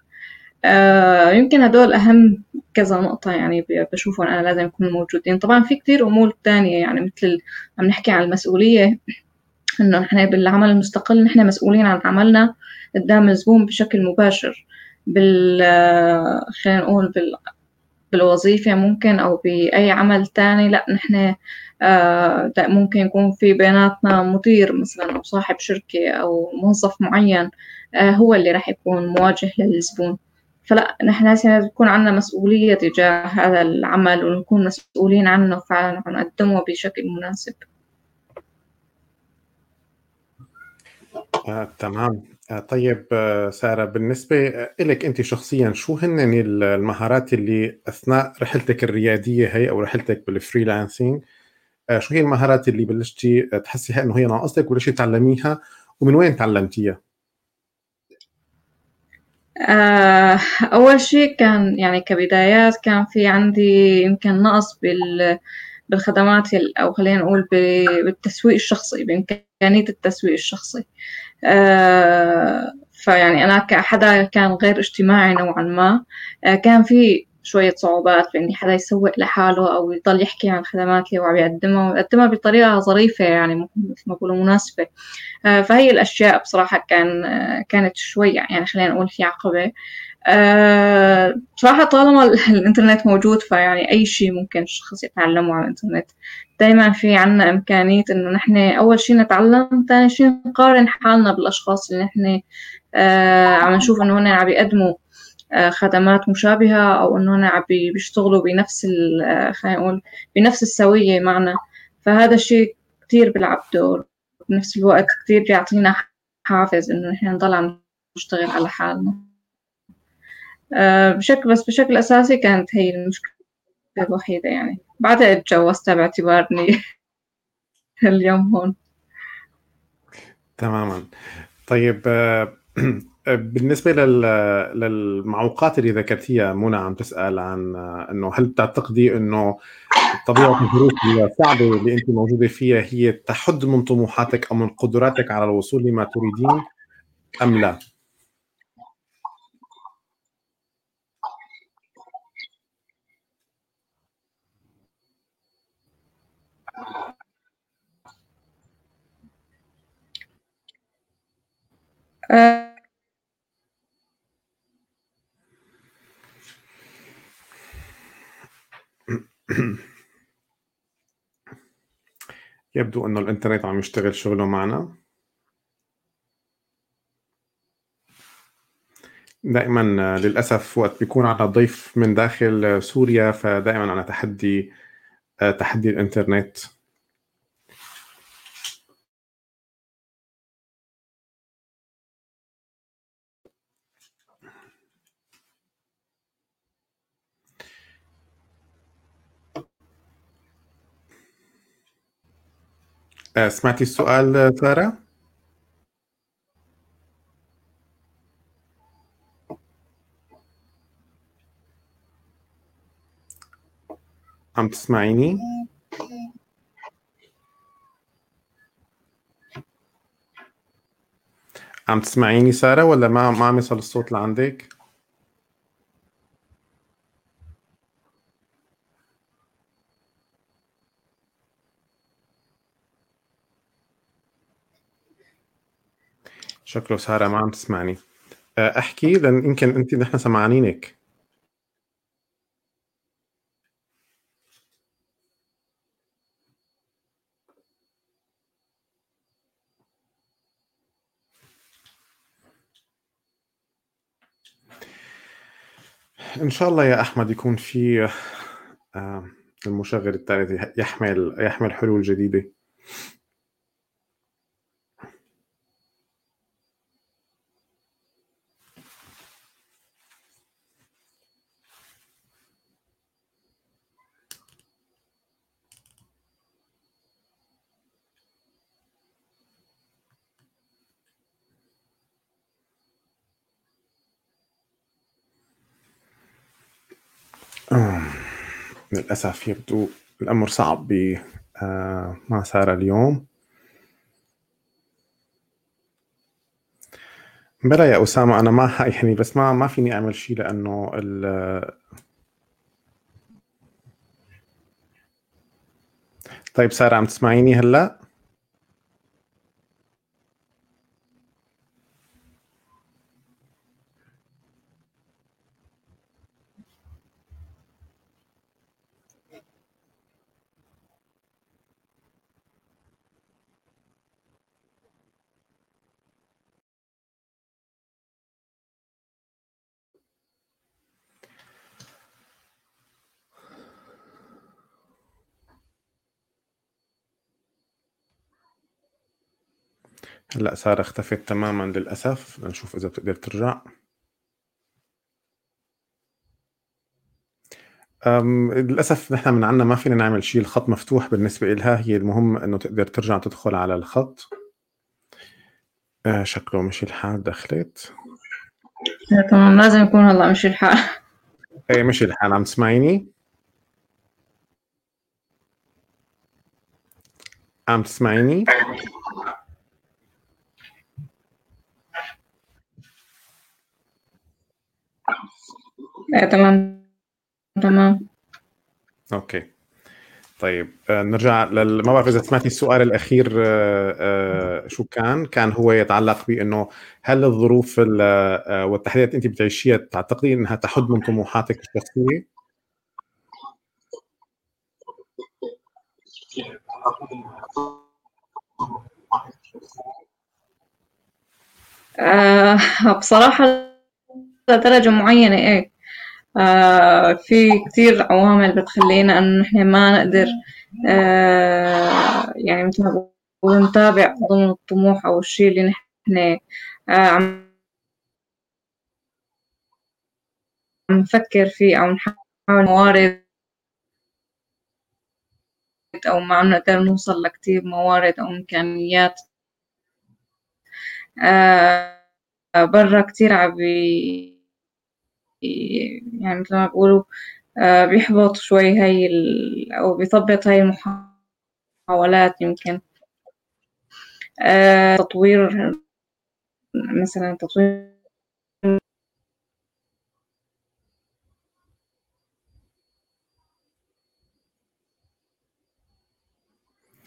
آه يمكن هدول أهم كذا نقطة يعني بشوفهم أنا لازم يكونوا موجودين. طبعا في كتير أمور تانية يعني مثل عم نحكي عن المسؤولية إنه نحن بالعمل المستقل نحن مسؤولين عن عملنا. قدام الزبون بشكل مباشر بال خلينا نقول بال بالوظيفة ممكن أو بأي عمل تاني. لا نحن آه، ممكن يكون في بيناتنا مدير مثلا أو صاحب شركة أو موظف معين آه، هو اللي راح يكون مواجه للزبون. فلا نحن لازم يكون عندنا مسؤولية تجاه هذا العمل ونكون مسؤولين عنه فعلا ونقدمه بشكل مناسب. آه، تمام. آه، طيب آه، سارة بالنسبة لك أنت شخصيا شو هن المهارات اللي أثناء رحلتك الريادية هي أو رحلتك بالفريلانسينج شو هي المهارات اللي بلشتي تحسيها إنه هي ناقصتك وليش تعلميها ومن وين تعلمتيها؟ أول شيء كان يعني كبدايات كان في عندي يمكن نقص بال بالخدمات أو خلينا نقول بالتسويق الشخصي بإمكانية التسويق الشخصي آه، فيعني أنا كحدا كان غير اجتماعي نوعا ما. آه، كان في شوية صعوبات بإني حدا يسوق لحاله أو يضل يحكي عن الخدمات اللي هو عم يقدمها ويقدمها بطريقة ظريفة يعني مثل ما بقولوا مناسبة. آه، فهي الأشياء بصراحة كان كانت شوي يعني خلينا نقول في عقبة. أه بصراحة طالما الإنترنت موجود فيعني أي شيء ممكن الشخص يتعلمه على الإنترنت. دايما في عنا إمكانية إنه نحن أول شيء نتعلم ثاني شيء نقارن حالنا بالأشخاص اللي نحن أه عم نشوف إنه هن عم يقدموا أه خدمات مشابهة أو إنه هن عم بيشتغلوا بنفس خلينا نقول بنفس السوية معنا. فهذا الشيء كتير بيلعب دور. بنفس الوقت كتير بيعطينا حافز إنه نحن نضل عم نشتغل على حالنا. آه، بشكل بس بشكل أساسي كانت هي المشكلة الوحيدة يعني. بعدها اتجوزتها باعتبارني اليوم هون. تماما. طيب آه، بالنسبة للمعوقات اللي ذكرتيها منى عم تسأل عن آه، إنه هل بتعتقدي إنه طبيعة الظروف الصعبة اللي أنت موجودة فيها هي تحد من طموحاتك أو من قدراتك على الوصول لما تريدين أم لا؟ أه. يبدو انه الإنترنت عم يشتغل شغله معنا. دائما للأسف وقت بيكون على ضيف من داخل سوريا فدائما أنا تحدي تحدي الإنترنت آه، سمعتي السؤال سارة؟ عم تسمعيني؟ عم تسمعيني سارة ولا ما ما عم يصل الصوت لعندك؟ شكله سارة ما عم تسمعني. آه، أحكي لأن يمكن أنت نحن سمعانينك. إن شاء الله يا أحمد يكون في آه، المشغل الثالث يحمل يحمل حلول جديدة. للأسف يبدو الأمر صعب ب آه، سارة اليوم بلا يا أسامة أنا ما يعني بس ما ما فيني أعمل شيء لأنه ال طيب سارة عم تسمعيني هلأ؟ هلا سارة اختفت تماما للأسف. نشوف إذا بتقدر ترجع. للأسف نحن من عنا ما فينا نعمل شيء الخط مفتوح بالنسبة إلها. هي المهم إنه تقدر ترجع تدخل على الخط. آه شكله مشي الحال دخلت. تمام. لازم يكون هلا مشي الحال. إيه مشي الحال. عم تسمعيني؟ عم تسمعيني؟ إيه تمام. تمام. أوكي. طيب آه، نرجع لل... ما بعرف إذا سمعتي السؤال الأخير آه، آه، شو كان؟ كان هو يتعلق بإنه هل الظروف والتحديات أنت بتعيشيها تعتقدي إنها تحد من طموحاتك الشخصية؟ بصراحة لدرجة معينة إيه. آه في كتير عوامل بتخلينا إنه نحن ما نقدر آه يعني مثل نتابع ضمن الطموح أو الشيء اللي نحن آه عم نفكر فيه أو نحاول موارد أو ما عم نقدر نوصل لكتير موارد أو إمكانيات. آه برا كتير عم يعني مثل ما بيقولوا آه بيحبط شوي هاي ال... أو بيثبط هاي المحاولات يمكن. آه تطوير مثلا تطوير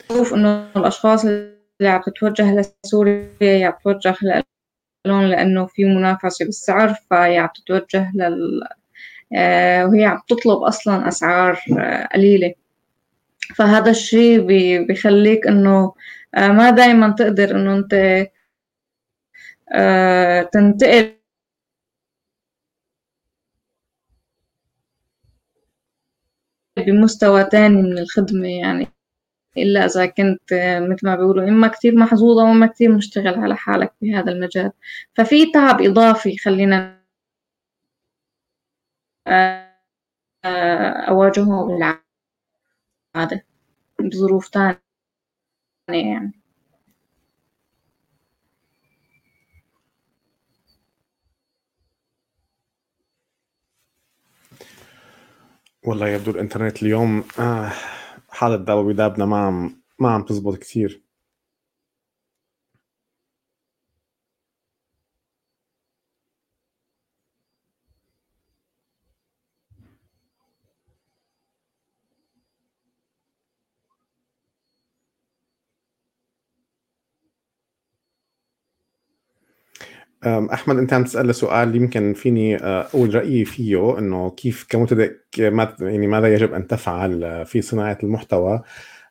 بشوف إنه الأشخاص اللي عم تتوجه لسوريا عم تتوجه لهم لأنه في منافسة بالسعر فهي عم تتوجه لل آه، وهي عم تطلب أصلا أسعار آه، قليلة. فهذا الشيء بيخليك إنه آه، ما دايما تقدر إنه أنت تنتقل. بمستوى تاني من الخدمة يعني. إلا إذا كنت مثل ما بيقولوا إما كتير محظوظة وإما كتير مشتغل على حالك في هذا المجال. ففي تعب إضافي خلينا أواجهه بالعادة بظروف تانية يعني. والله يبدو الإنترنت اليوم آه حالة دابا بدابنا ما عم ما عم تزبط كثير أحمد أنت عم تسأل سؤال يمكن فيني آه، أقول رأيي فيه إنه كيف كمبتدئ يعني ماذا يجب أن تفعل في صناعة المحتوى.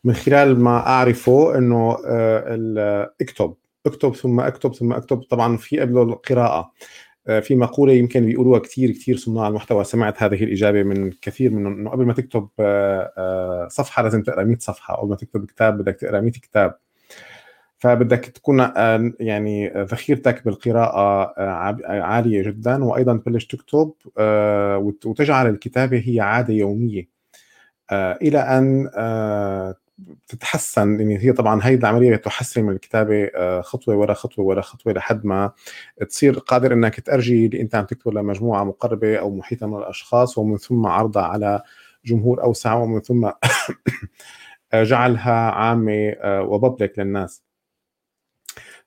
من خلال ما أعرفه إنه آه، اكتب اكتب ثم اكتب ثم اكتب. طبعا في قبله القراءة آه، في مقولة يمكن بيقولوها كثير كثير صناع المحتوى. سمعت هذه الإجابة من كثير من إنه قبل ما تكتب صفحة لازم تقرأ 100 صفحة. قبل ما تكتب كتاب بدك تقرأ 100 كتاب. فبدك تكون آه، يعني ذخيرتك بالقراءة آه، عالية جدا وأيضا تبلش تكتب آه، وتجعل الكتابة هي عادة يومية. إلى أن تتحسن يعني هي طبعا هي العملية تحسن من الكتابة خطوة ورا خطوة ورا خطوة لحد ما تصير قادر إنك تأرجي اللي انت عم تكتبه لمجموعه مقربة أو محيطة من الأشخاص ومن ثم عرضها على جمهور أوسع ومن ثم جعلها عامة وببليك للناس.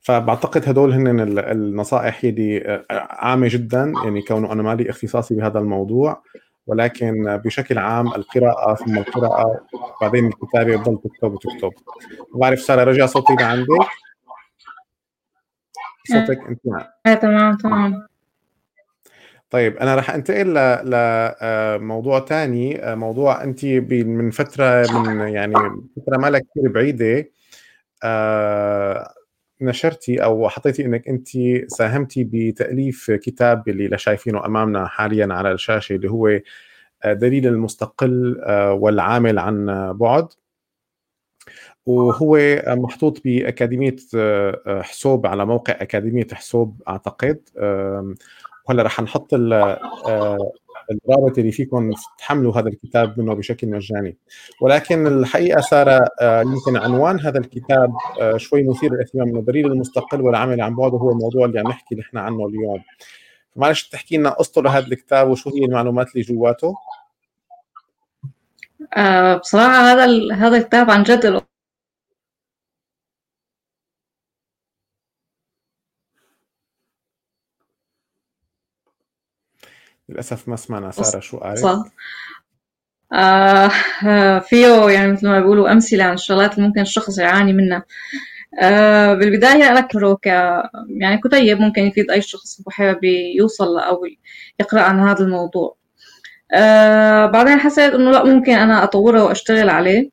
فبعتقد هدول هن النصائح يلي آه، عامة جدا يعني كونه أنا مالي اختصاصي بهذا الموضوع. ولكن بشكل عام القراءة ثم القراءة بعدين الكتابة بتضل تكتب وتكتب. بعرف سارة رجع صوتي لعندك. صوتك أنت إيه تمام تمام. طيب أنا راح انتقل لموضوع آه، ثاني آه، موضوع أنت من فترة من يعني فترة ما كثير بعيدة. نشرتي أو حطيتي إنك أنت ساهمتي بتأليف كتاب اللي شايفينه أمامنا حاليا على الشاشة اللي هو آه، دليل المستقل آه، والعامل عن بعد. وهو محطوط بأكاديمية آه، حسوب على موقع أكاديمية حسوب أعتقد. وهلأ رح نحط الرابط اللي فيكم تحملوا هذا الكتاب منه بشكل مجاني. ولكن الحقيقة سارة آه، يمكن عنوان هذا الكتاب آه، شوي مثير للاهتمام الدليل المستقل والعمل عن بعد هو الموضوع اللي عم نحكي نحن عنه اليوم. معلش تحكي لنا قصته لهذا الكتاب وشو هي المعلومات اللي جواته؟ آه بصراحة هذا هذا الكتاب عن جد للأسف ما سمعنا سارة شو قالت. صح. آه فيه يعني مثل ما بيقولوا أمثلة عن الشغلات اللي ممكن الشخص يعاني منها. آه بالبداية اذكره ك يعني كتيب ممكن يفيد أي شخص حابب يوصل أو يقرأ عن هذا الموضوع. آه بعدين حسيت إنه لا ممكن أنا أطوره وأشتغل عليه.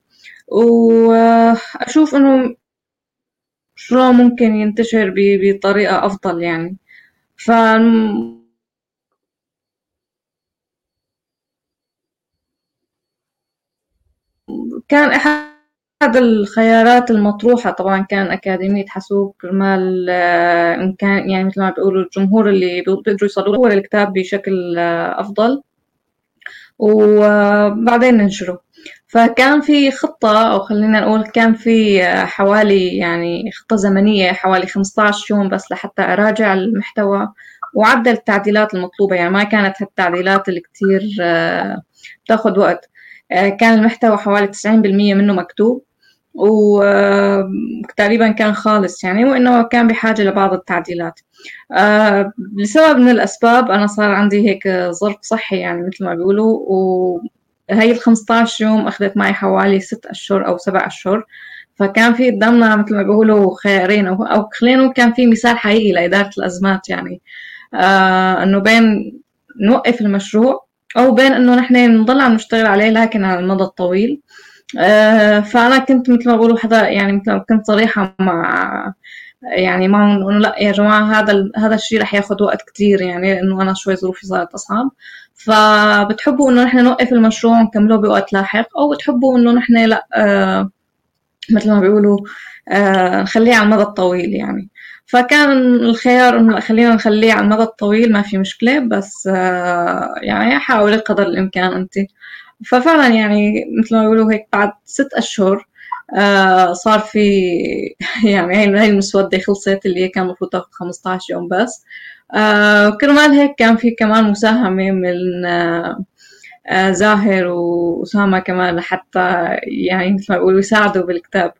وأشوف إنه شلون ممكن ينتشر بطريقة أفضل يعني. ف كان أحد الخيارات المطروحة. طبعا كان أكاديمية حاسوب كرمال آه، إمكان يعني مثل ما بيقولوا الجمهور اللي بيقدروا يوصلوا الكتاب بشكل آه، أفضل. وبعدين ننشره. فكان في خطة أو خلينا نقول كان في آه، حوالي يعني خطة زمنية حوالي 15 يوم بس لحتى أراجع المحتوى. وعدل التعديلات المطلوبة. يعني ما كانت هالتعديلات اللي كتير بتاخد وقت. كان المحتوى حوالي 90% منه مكتوب وتقريبا كان خالص يعني وإنه كان بحاجة لبعض التعديلات. آه، لسبب من الأسباب أنا صار عندي هيك ظرف صحي يعني مثل ما بيقولوا وهي ال 15 يوم أخذت معي حوالي ست أشهر أو سبع أشهر. فكان في قدامنا مثل ما بيقولوا خيارين أو خلينا كان في مثال حقيقي لإدارة الأزمات يعني. آه إنه بين نوقف المشروع أو بين إنه نحن نضل عم نشتغل عليه لكن على المدى الطويل. آه، فأنا كنت مثل ما بقولوا حدا يعني مثل ما كنت صريحة مع يعني معهم إنه لأ يا جماعة هذا هذا الشيء رح ياخذ وقت كثير يعني لأنه أنا شوي ظروفي صارت أصعب. فبتحبوا إنه نحن نوقف المشروع ونكمله بوقت لاحق أو بتحبوا إنه نحن لأ آه مثل ما بيقولوا آه نخليه على المدى الطويل يعني. فكان الخيار إنه خلينا نخليه على المدى الطويل ما في مشكلة بس آه يعني حاولي قدر الإمكان أنت. ففعلا يعني مثل ما يقولوا هيك بعد ست أشهر آه صار في يعني هاي المسودة خلصت اللي هي كان المفروض تاخذ 15 يوم بس. آه كرمال هيك كان في كمان مساهمة من زاهر وأسامة كمان لحتى يعني مثل ما بيقولوا يساعدوا بالكتاب.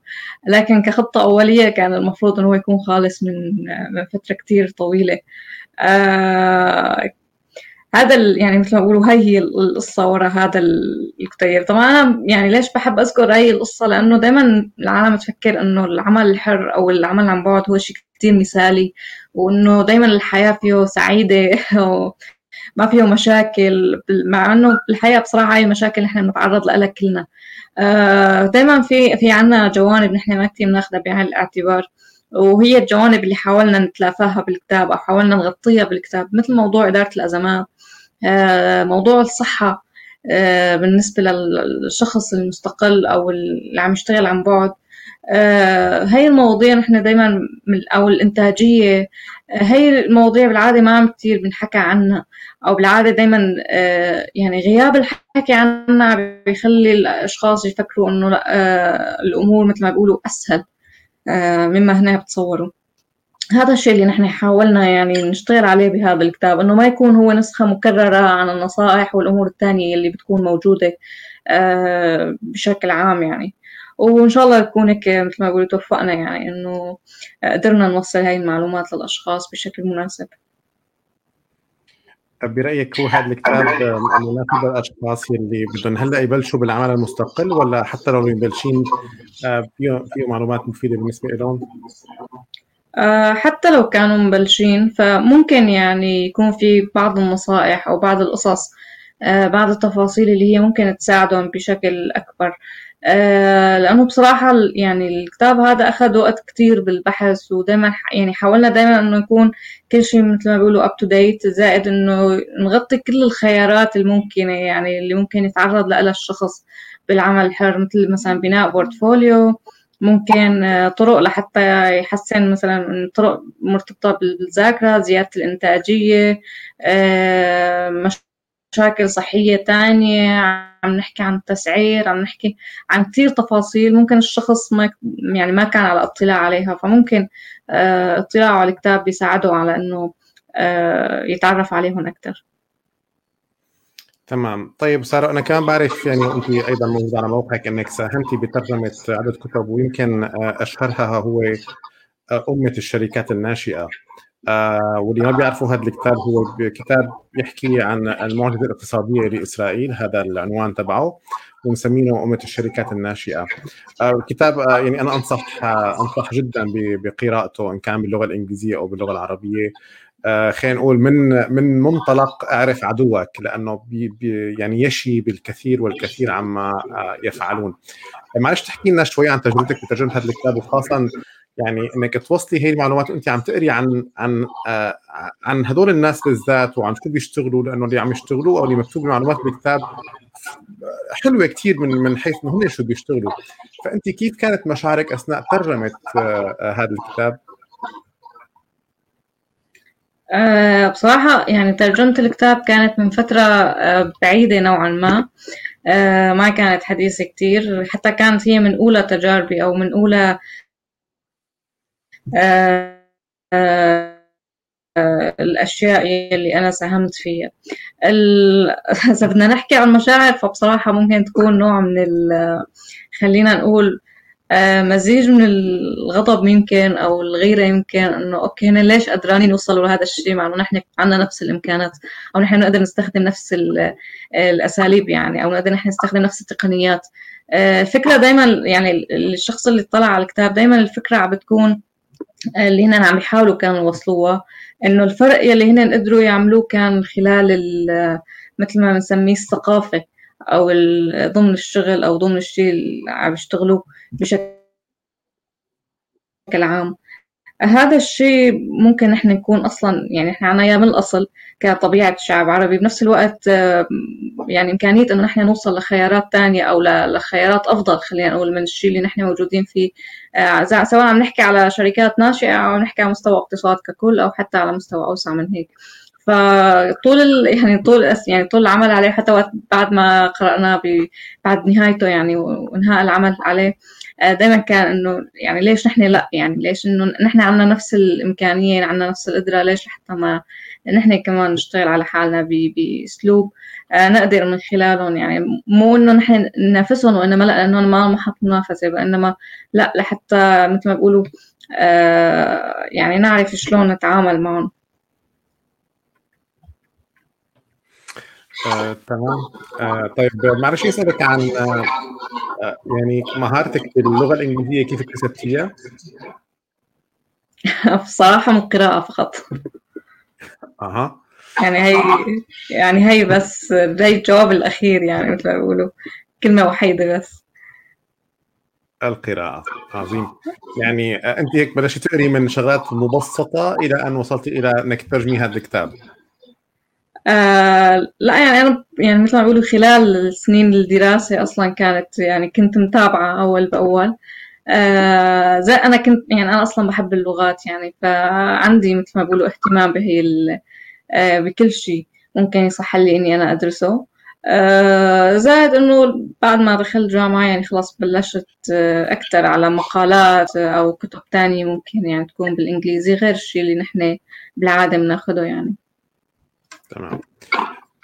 لكن كخطة أولية كان المفروض هو يكون خالص من من فترة كتير طويلة. آه هذا يعني مثل ما بقولوا هاي هي القصة ورا هذا الكتيب. طبعا أنا يعني ليش بحب أذكر هاي القصة؟ لأنه دائما العالم تفكر إنه العمل الحر أو العمل عن بعد هو شيء كتير مثالي وإنه دائما الحياة فيه سعيدة. ما فيه مشاكل مع إنه الحياة بصراحة هاي المشاكل نحن بنتعرض لها كلنا. آه، دائما في في عنا جوانب نحن ما كتير بناخذها بعين الاعتبار. وهي الجوانب اللي حاولنا نتلافاها بالكتاب أو حاولنا نغطيها بالكتاب مثل موضوع إدارة الأزمات آه، موضوع الصحة آه، بالنسبة للشخص المستقل أو اللي عم يشتغل عن بعد. هاي المواضيع نحن دايما أو الإنتاجية هاي المواضيع بالعادة ما عم كتير بنحكى عنها. أو بالعادة دايما يعني غياب الحكي عنها بيخلي الأشخاص يفكروا إنه الأمور مثل ما بيقولوا أسهل مما هنا بتصوروا. هذا الشيء اللي نحن حاولنا يعني نشتغل عليه بهذا الكتاب إنه ما يكون هو نسخة مكررة عن النصائح والأمور الثانية اللي بتكون موجودة آه، بشكل عام يعني. وإن شاء الله يكون هيك مثل ما بقول توفقنا يعني إنه قدرنا نوصل هاي المعلومات للأشخاص بشكل مناسب. برايك هو هذا الكتاب مناسب للاشخاص اللي بدهم هلأ يبلشوا بالعمل المستقل ولا حتى لو مبلشين آه، فيه فيه معلومات مفيدة بالنسبة لهم؟ آه، حتى لو كانوا مبلشين فممكن يعني يكون في بعض النصائح أو بعض القصص آه، بعض التفاصيل اللي هي ممكن تساعدهم بشكل أكبر آه، لأنه بصراحة يعني الكتاب هذا أخذ وقت كتير بالبحث ودايما يعني حاولنا دايما إنه يكون كل شيء مثل ما بيقولوا up to date زائد إنه نغطي كل الخيارات الممكنة يعني اللي ممكن يتعرض لها الشخص بالعمل الحر مثل مثلا بناء بورتفوليو ممكن آه، طرق لحتى يحسن مثلا طرق مرتبطة بالذاكرة زيادة الإنتاجية آه، مشاكل صحية تانية عم نحكي عن التسعير عم نحكي عن كتير تفاصيل. ممكن الشخص ما يعني ما كان على اطلاع عليها فممكن آه، اطلاعه على الكتاب بيساعده على إنه يتعرف عليهم أكثر تمام. طيب سارة أنا كمان بعرف يعني أنت أيضا موجود على موقعك أنك ساهمتي بترجمة عدد كتب ويمكن آه، أشهرها هو آه، أمة الشركات الناشئة. آه واللي ما بيعرفوا هذا الكتاب هو كتاب يحكي عن المعجزة الاقتصادية لإسرائيل هذا العنوان تبعه ومسمينه أمة الشركات الناشئة. آه الكتاب آه يعني أنا أنصح أنصح جدا بقراءته إن كان باللغة الإنجليزية أو باللغة العربية. خلينا نقول من من منطلق أعرف عدوك لأنه بي بي يعني يشي بالكثير والكثير عما يفعلون. معلش تحكي لنا شوي عن تجربتك بترجمه هذا الكتاب وخاصه يعني إنك توصلي هي المعلومات وانت عم تقري عن عن آه عن هدول الناس بالذات وعن شو بيشتغلوا لأنه اللي عم يشتغلوا أو اللي مكتوب معلومات بالكتاب حلوة كثير من من حيث انه هم شو بيشتغلوا. فانت كيف كانت مشاعرك أثناء ترجمة آه هذا الكتاب؟ أه بصراحة يعني ترجمة الكتاب كانت من فترة أه بعيدة نوعا ما. أه ما كانت حديثة كتير. حتى كانت هي من أولى تجاربي أو من أولى الأشياء اللي أنا ساهمت فيها. إذا بدنا نحكي عن مشاعر فبصراحة ممكن تكون نوع من خلينا نقول مزيج من الغضب يمكن أو الغيرة يمكن إنه أوكي هنا ليش قدرانين نوصلوا لهذا الشيء؟ مع إنه نحن عندنا نفس الإمكانات أو نحن نقدر نستخدم نفس الأساليب يعني أو نقدر نحن نستخدم نفس التقنيات. الفكرة دائما يعني الشخص اللي اطلع على الكتاب دائما الفكرة عم بتكون اللي هن عم يحاولوا كانوا يوصلوها. إنه الفرق يلي هن قدروا يعملوه كان خلال مثل ما بنسميه الثقافة أو ضمن الشغل أو ضمن الشيء اللي عم يشتغلوه بشكل عام. هذا الشيء ممكن نحن نكون أصلا يعني إحنا عنا من الأصل كطبيعة شعب عربي بنفس الوقت يعني إمكانية إنه نحن نوصل لخيارات ثانية أو لخيارات أفضل خلينا نقول من الشيء اللي نحن موجودين فيه. سواء عم نحكي على شركات ناشئة أو نحكي على مستوى اقتصاد ككل أو حتى على مستوى أوسع من هيك. فطول ال... يعني طول يعني طول العمل عليه حتى وقت بعد ما قرأناه ب... بعد نهايته يعني وانهاء العمل عليه دائما كان إنه يعني ليش نحن لأ؟ يعني ليش إنه نحن عندنا نفس الإمكانية عندنا نفس القدرة ليش لحتى ما نحن كمان نشتغل على حالنا بأسلوب نقدر من خلالهم؟ يعني مو إنه نحن ننافسهم وإنما لأ لانهم ما محط منافسة وإنما لأ لحتى مثل ما بيقولوا يعني نعرف شلون نتعامل معهم. آه، تمام. آه، طيب معلش اسالك عن آه، آه، يعني مهارتك باللغة الإنجليزية كيف اكتسبتيها؟ بصراحة من القراءة فقط. أها. يعني هي يعني هي بس هي الجواب الأخير يعني مثل ما بيقولوا. كلمة وحيدة بس. القراءة. عظيم. يعني أنت هيك بلشت تقري من شغلات مبسطة إلى أن وصلت إلى أنك تترجمي هذا الكتاب. آه لا يعني أنا يعني مثل ما بيقولوا خلال سنين الدراسة أصلا كانت يعني كنت متابعة أول بأول آه زي أنا كنت يعني أنا أصلا بحب اللغات يعني فعندي مثل ما بيقولوا اهتمام بهي آه بكل شيء ممكن يصح لي إني أنا أدرسه آه زائد إنه بعد ما دخلت جامعة يعني خلاص بلشت آه أكتر على مقالات أو كتب تانية ممكن يعني تكون بالإنجليزي غير الشيء اللي نحن بالعادة بناخده يعني. تمام.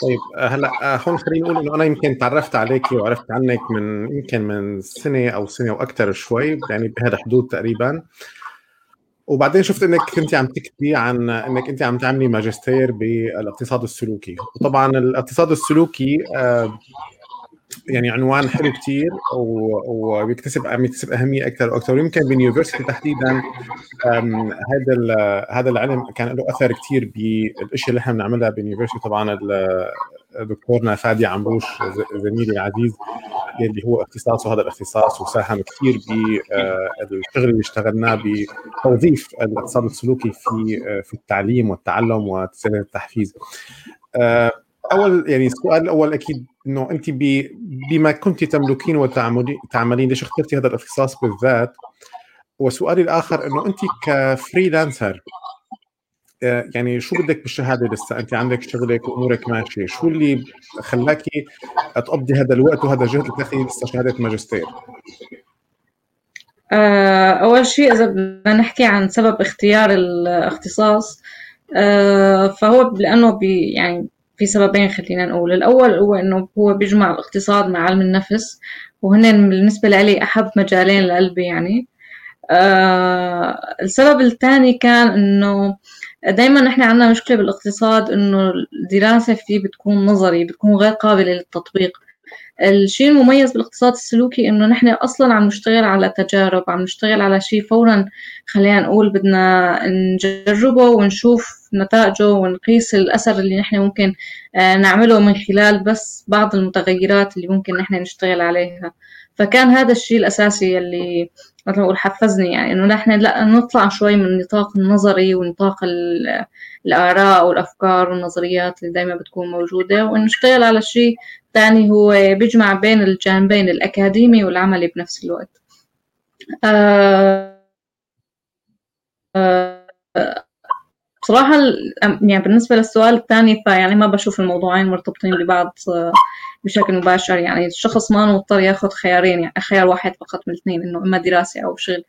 طيب هلا هون خليني أقول إنه أنا يمكن تعرفت عليك وعرفت عنك من يمكن من سنة أو سنة وأكثر شوي يعني بهذا الحدود تقريبا. وبعدين شفت إنك كنت عم تكتبي عن إنك أنت عم تعملي ماجستير بالاقتصاد السلوكي. وطبعا الاقتصاد السلوكي يعني عنوان حلو كثير وبيكتسب عم يكتسب أهمية أكثر وأكثر ويمكن بال university تحديدا هذا هذا العلم كان له أثر كثير بالإشياء اللي إحنا بنعملها بال university طبعا دكتورنا فادي عمروش زميلي العزيز اللي هو اختصاصه هذا الاختصاص وساهم كثير بالشغل اللي اشتغلناه بتوظيف الاقتصاد السلوكي في في التعليم والتعلم وسبل التحفيز. أول يعني السؤال الأول أكيد انه انت بما كنت تملكين وتعملين ليش اخترتي هذا الاختصاص بالذات؟ وسؤالي الآخر إنه انت كفريلانسر يعني شو بدك بالشهادة لسه؟ انت عندك شغلك وأمورك ماشية. شو اللي خلاكي تقضي هذا الوقت وهذا الجهد لتأخذي لسه شهادة ماجستير؟ أول شيء إذا بدنا نحكي عن سبب اختيار الاختصاص فهو لأنه بي يعني في سببين خلينا نقول. الأول هو إنه هو بيجمع الاقتصاد مع علم النفس وهن بالنسبة لي أحب مجالين لقلبي يعني. آه السبب الثاني كان إنه دايما نحن عندنا مشكلة بالاقتصاد إنه الدراسة فيه بتكون نظري بتكون غير قابلة للتطبيق. الشيء المميز بالاقتصاد السلوكي إنه نحن أصلا عم نشتغل على تجارب عم نشتغل على شيء فورا خلينا نقول بدنا نجربه ونشوف نتائجه ونقيس الأثر اللي نحن ممكن نعمله من خلال بس بعض المتغيرات اللي ممكن نحن نشتغل عليها. فكان هذا الشيء الأساسي اللي مثل ما أقول حفزني يعني إنه نحن لا نطلع شوي من النطاق النظري ونطاق الآراء والأفكار والنظريات اللي دايما بتكون موجودة ونشتغل على شيء ثاني هو بيجمع بين الجانبين الأكاديمي والعملي بنفس الوقت. آه آه بصراحة يعني بالنسبة للسؤال الثاني فيعني ما بشوف الموضوعين مرتبطين ببعض آه، بشكل مباشر. يعني الشخص ما مضطر ياخذ خيارين يعني خيار واحد فقط من الاثنين إنه إما دراسة أو شغل.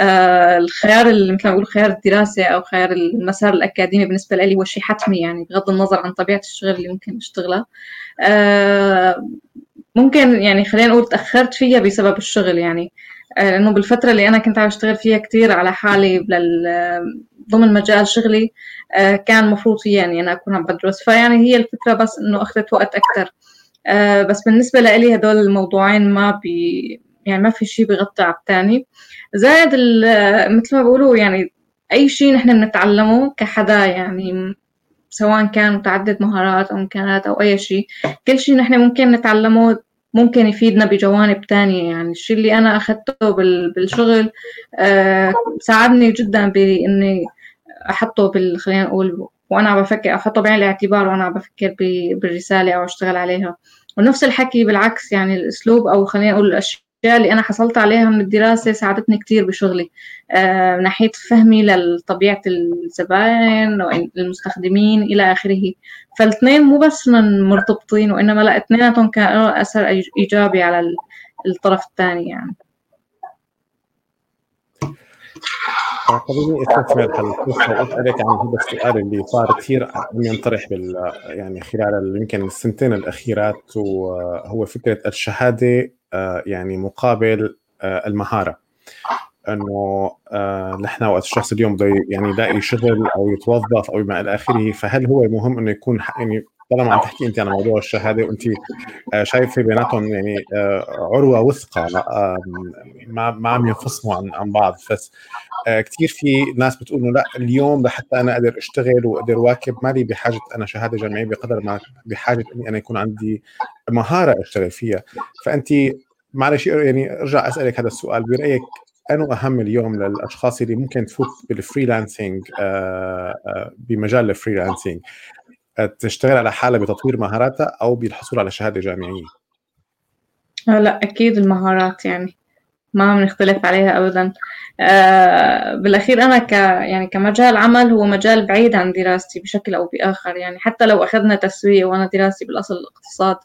آه الخيار اللي مثل ما أقول خيار الدراسة أو خيار المسار الأكاديمي بالنسبة لي هو شيء حتمي يعني بغض النظر عن طبيعة الشغل اللي ممكن أشتغله. آه ممكن يعني خلينا نقول تأخرت فيها بسبب الشغل يعني. آه، لأنه بالفترة اللي أنا كنت عم أشتغل فيها كتير على حالي لل... ضمن مجال شغلي آه، كان مفروض يعني أنا أكون عم بدرس. فيعني هي الفكرة بس إنه أخذت وقت أكتر. آه، بس بالنسبة لإلي هدول الموضوعين ما بي يعني ما في شيء بيغطي على الثاني زائد مثل ما بقولوا يعني أي شيء نحن بنتعلمه كحدا يعني سواء كان متعدد مهارات أو إمكانات أو أي شيء كل شيء نحن ممكن نتعلمه ممكن يفيدنا بجوانب تانية. يعني الشيء اللي أنا أخذته بالشغل آه ساعدني جدا بإني أحطه بال خلينا نقول وأنا عم بفكر أحطه بعين الاعتبار وأنا عم بفكر بالرسالة أو أشتغل عليها. ونفس الحكي بالعكس يعني الأسلوب أو خلينا نقول الأشياء اللي أنا حصلت عليها من الدراسة ساعدتني كتير بشغلي. آه من ناحية فهمي لطبيعة الزبائن والمستخدمين إلى آخره. فالاثنين مو بس مرتبطين وإنما لا اثنيناتهم كان أثر إيجابي على الطرف الثاني يعني. خليني استثمر هالفرصه واسالك عن هذا السؤال اللي صار كثير عم ينطرح بال يعني خلال يمكن السنتين الأخيرات وهو فكرة الشهادة آه، يعني مقابل آه، المهارة. إنه آه، نحن وقت الشخص اليوم بده يعني يلاقي شغل أو يتوظف أو ما إلى آخره فهل هو مهم إنه يكون يعني طالما عم تحكي أنت عن موضوع الشهادة وأنت شايفه بيناتهم يعني عروة وثقة ما ما عم ينفصلوا عن عن بعض. بس كثير في ناس بتقول إنه لا اليوم لحتى أنا أقدر أشتغل وأقدر واكب مالي بحاجة أنا شهادة جامعية بقدر ما بحاجة إني أنا يكون عندي مهارة أشتغل فيها. فأنت معلش يعني أرجع أسألك هذا السؤال. برأيك انه أهم اليوم للأشخاص اللي ممكن تفوت بال freelancing بمجال ال freelancing تشتغل على حالها بتطوير مهاراتها أو بالحصول على شهادة جامعية؟ آه، لا أكيد المهارات يعني ما بنختلف عليها ابدا. آه بالأخير أنا ك يعني كمجال عمل هو مجال بعيد عن دراستي بشكل أو بآخر. يعني حتى لو أخذنا تسويق وأنا دراستي بالأصل الاقتصاد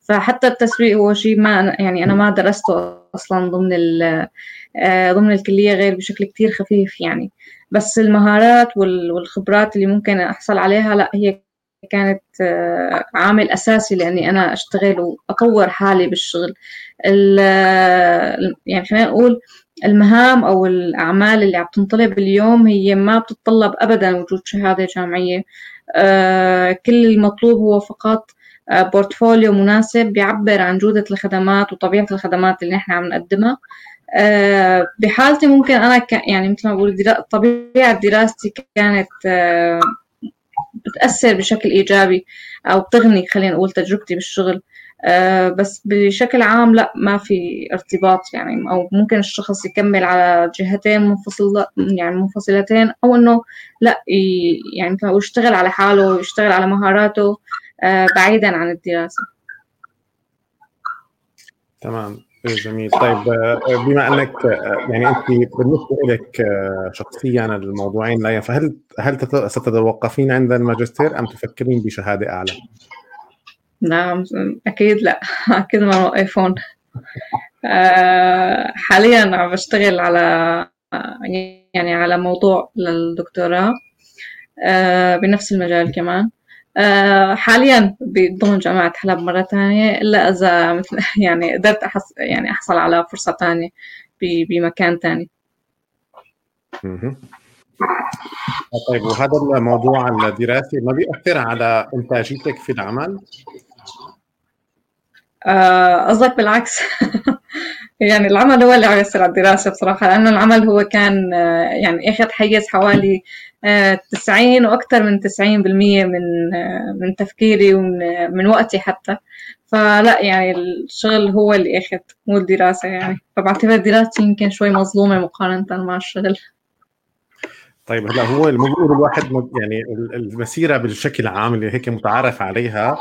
فحتى التسويق هو شيء ما يعني أنا ما درسته أصلا ضمن آه ضمن الكلية غير بشكل كتير خفيف يعني. بس المهارات والخبرات اللي ممكن أحصل عليها لا هي كانت آه، عامل أساسي لأني أنا أشتغل وأطور حالي بالشغل. يعني خلينا نقول المهام أو الأعمال اللي عم تنطلب اليوم هي ما بتتطلب أبدا وجود شهادة جامعية. آه، كل المطلوب هو فقط آه، portfolio مناسب بيعبر عن جودة الخدمات وطبيعة الخدمات اللي نحن عم نقدمها. بحالتي ممكن أنا يعني مثل ما بقول طبيعة دراستي كانت بتأثر بشكل إيجابي أو بتغني خلينا نقول تجربتي بالشغل. أه بس بشكل عام لا ما في ارتباط يعني أو ممكن الشخص يكمل على جهتين منفصلة يعني منفصلتين أو إنه لا يعني يشتغل على حاله ويشتغل على مهاراته أه بعيدا عن الدراسة. تمام. جميل. طيب آه، بما أنك آه، يعني أنت بالنسبة لك آه، شخصيا الموضوعين لا فهل هل ستتوقفين عند الماجستير أم تفكرين بشهادة أعلى؟ نعم أكيد لا. أكيد ما موقفون حاليا عم بشتغل على يعني على موضوع للدكتوراه بنفس المجال كمان. حاليا بضمن جامعة حلب مرة ثانية إلا إذا مثل يعني قدرت أحص يعني أحصل على فرصة ثانية بمكان ثاني. طيب وهذا الموضوع الدراسي ما بيأثر على إنتاجيتك في العمل؟ آه، قصدك بالعكس يعني العمل هو اللي عم يأثر على الدراسة بصراحة لأنه العمل هو كان يعني أخذ حيز حوالي تسعين وأكثر من تسعين بالمية من من تفكيري ومن من وقتي حتى. فلا يعني الشغل هو اللي أخذ مو الدراسة يعني. فبعتبر دراستي يمكن شوي مظلومة مقارنة مع الشغل. طيب هلا هو المفروض الواحد يعني المسيرة بالشكل عام اللي هيك متعارف عليها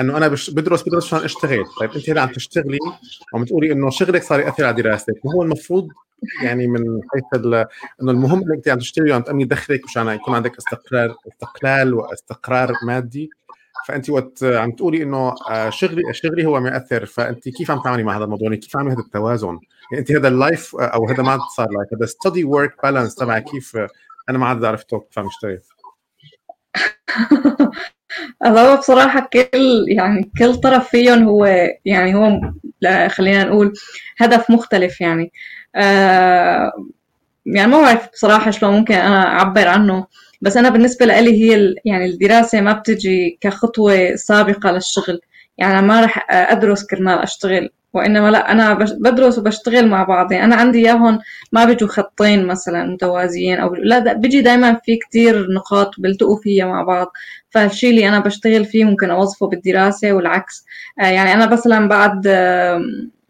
إنه أنا بدرس بدرس عشان أشتغل. طيب أنت هلا عم تشتغلي وعم تقولي إنه شغلك صار يأثر على دراستك. وهو المفروض يعني من حيث إنه المهم إنك عم تشتغلي وعم تامني دخلك مشان يكون عندك استقرار استقلال واستقرار مادي. فأنت وقت عم تقولي إنه آه، شغلي شغلي هو ما يأثر فأنت كيف عم تعملي مع هذا الموضوع؟ يعني كيف عم هذا التوازن؟ يعني أنت هذا ال life أو هذا ما صار life هذا study work balance تبع كيف أنا ما عاد عرفته كيف عم اشتغل هو بصراحة كل يعني كل طرف فيهم هو يعني هو خلينا نقول هدف مختلف يعني. آه يعني ما بعرف بصراحة شلون ممكن أنا أعبر عنه بس أنا بالنسبة لي هي يعني الدراسة ما بتجي كخطوة سابقة للشغل. يعني ما رح أدرس كرمال أشتغل وإنما لا أنا بدرس وبشتغل مع بعض. يعني أنا عندي إياهم ما بيجوا خطين مثلا متوازيين أو لا بيجي دايما في كتير نقاط بيلتقوا فيها مع بعض. فالشيء اللي أنا بشتغل فيه ممكن أوظفه بالدراسة والعكس. آه، يعني أنا مثلا بعد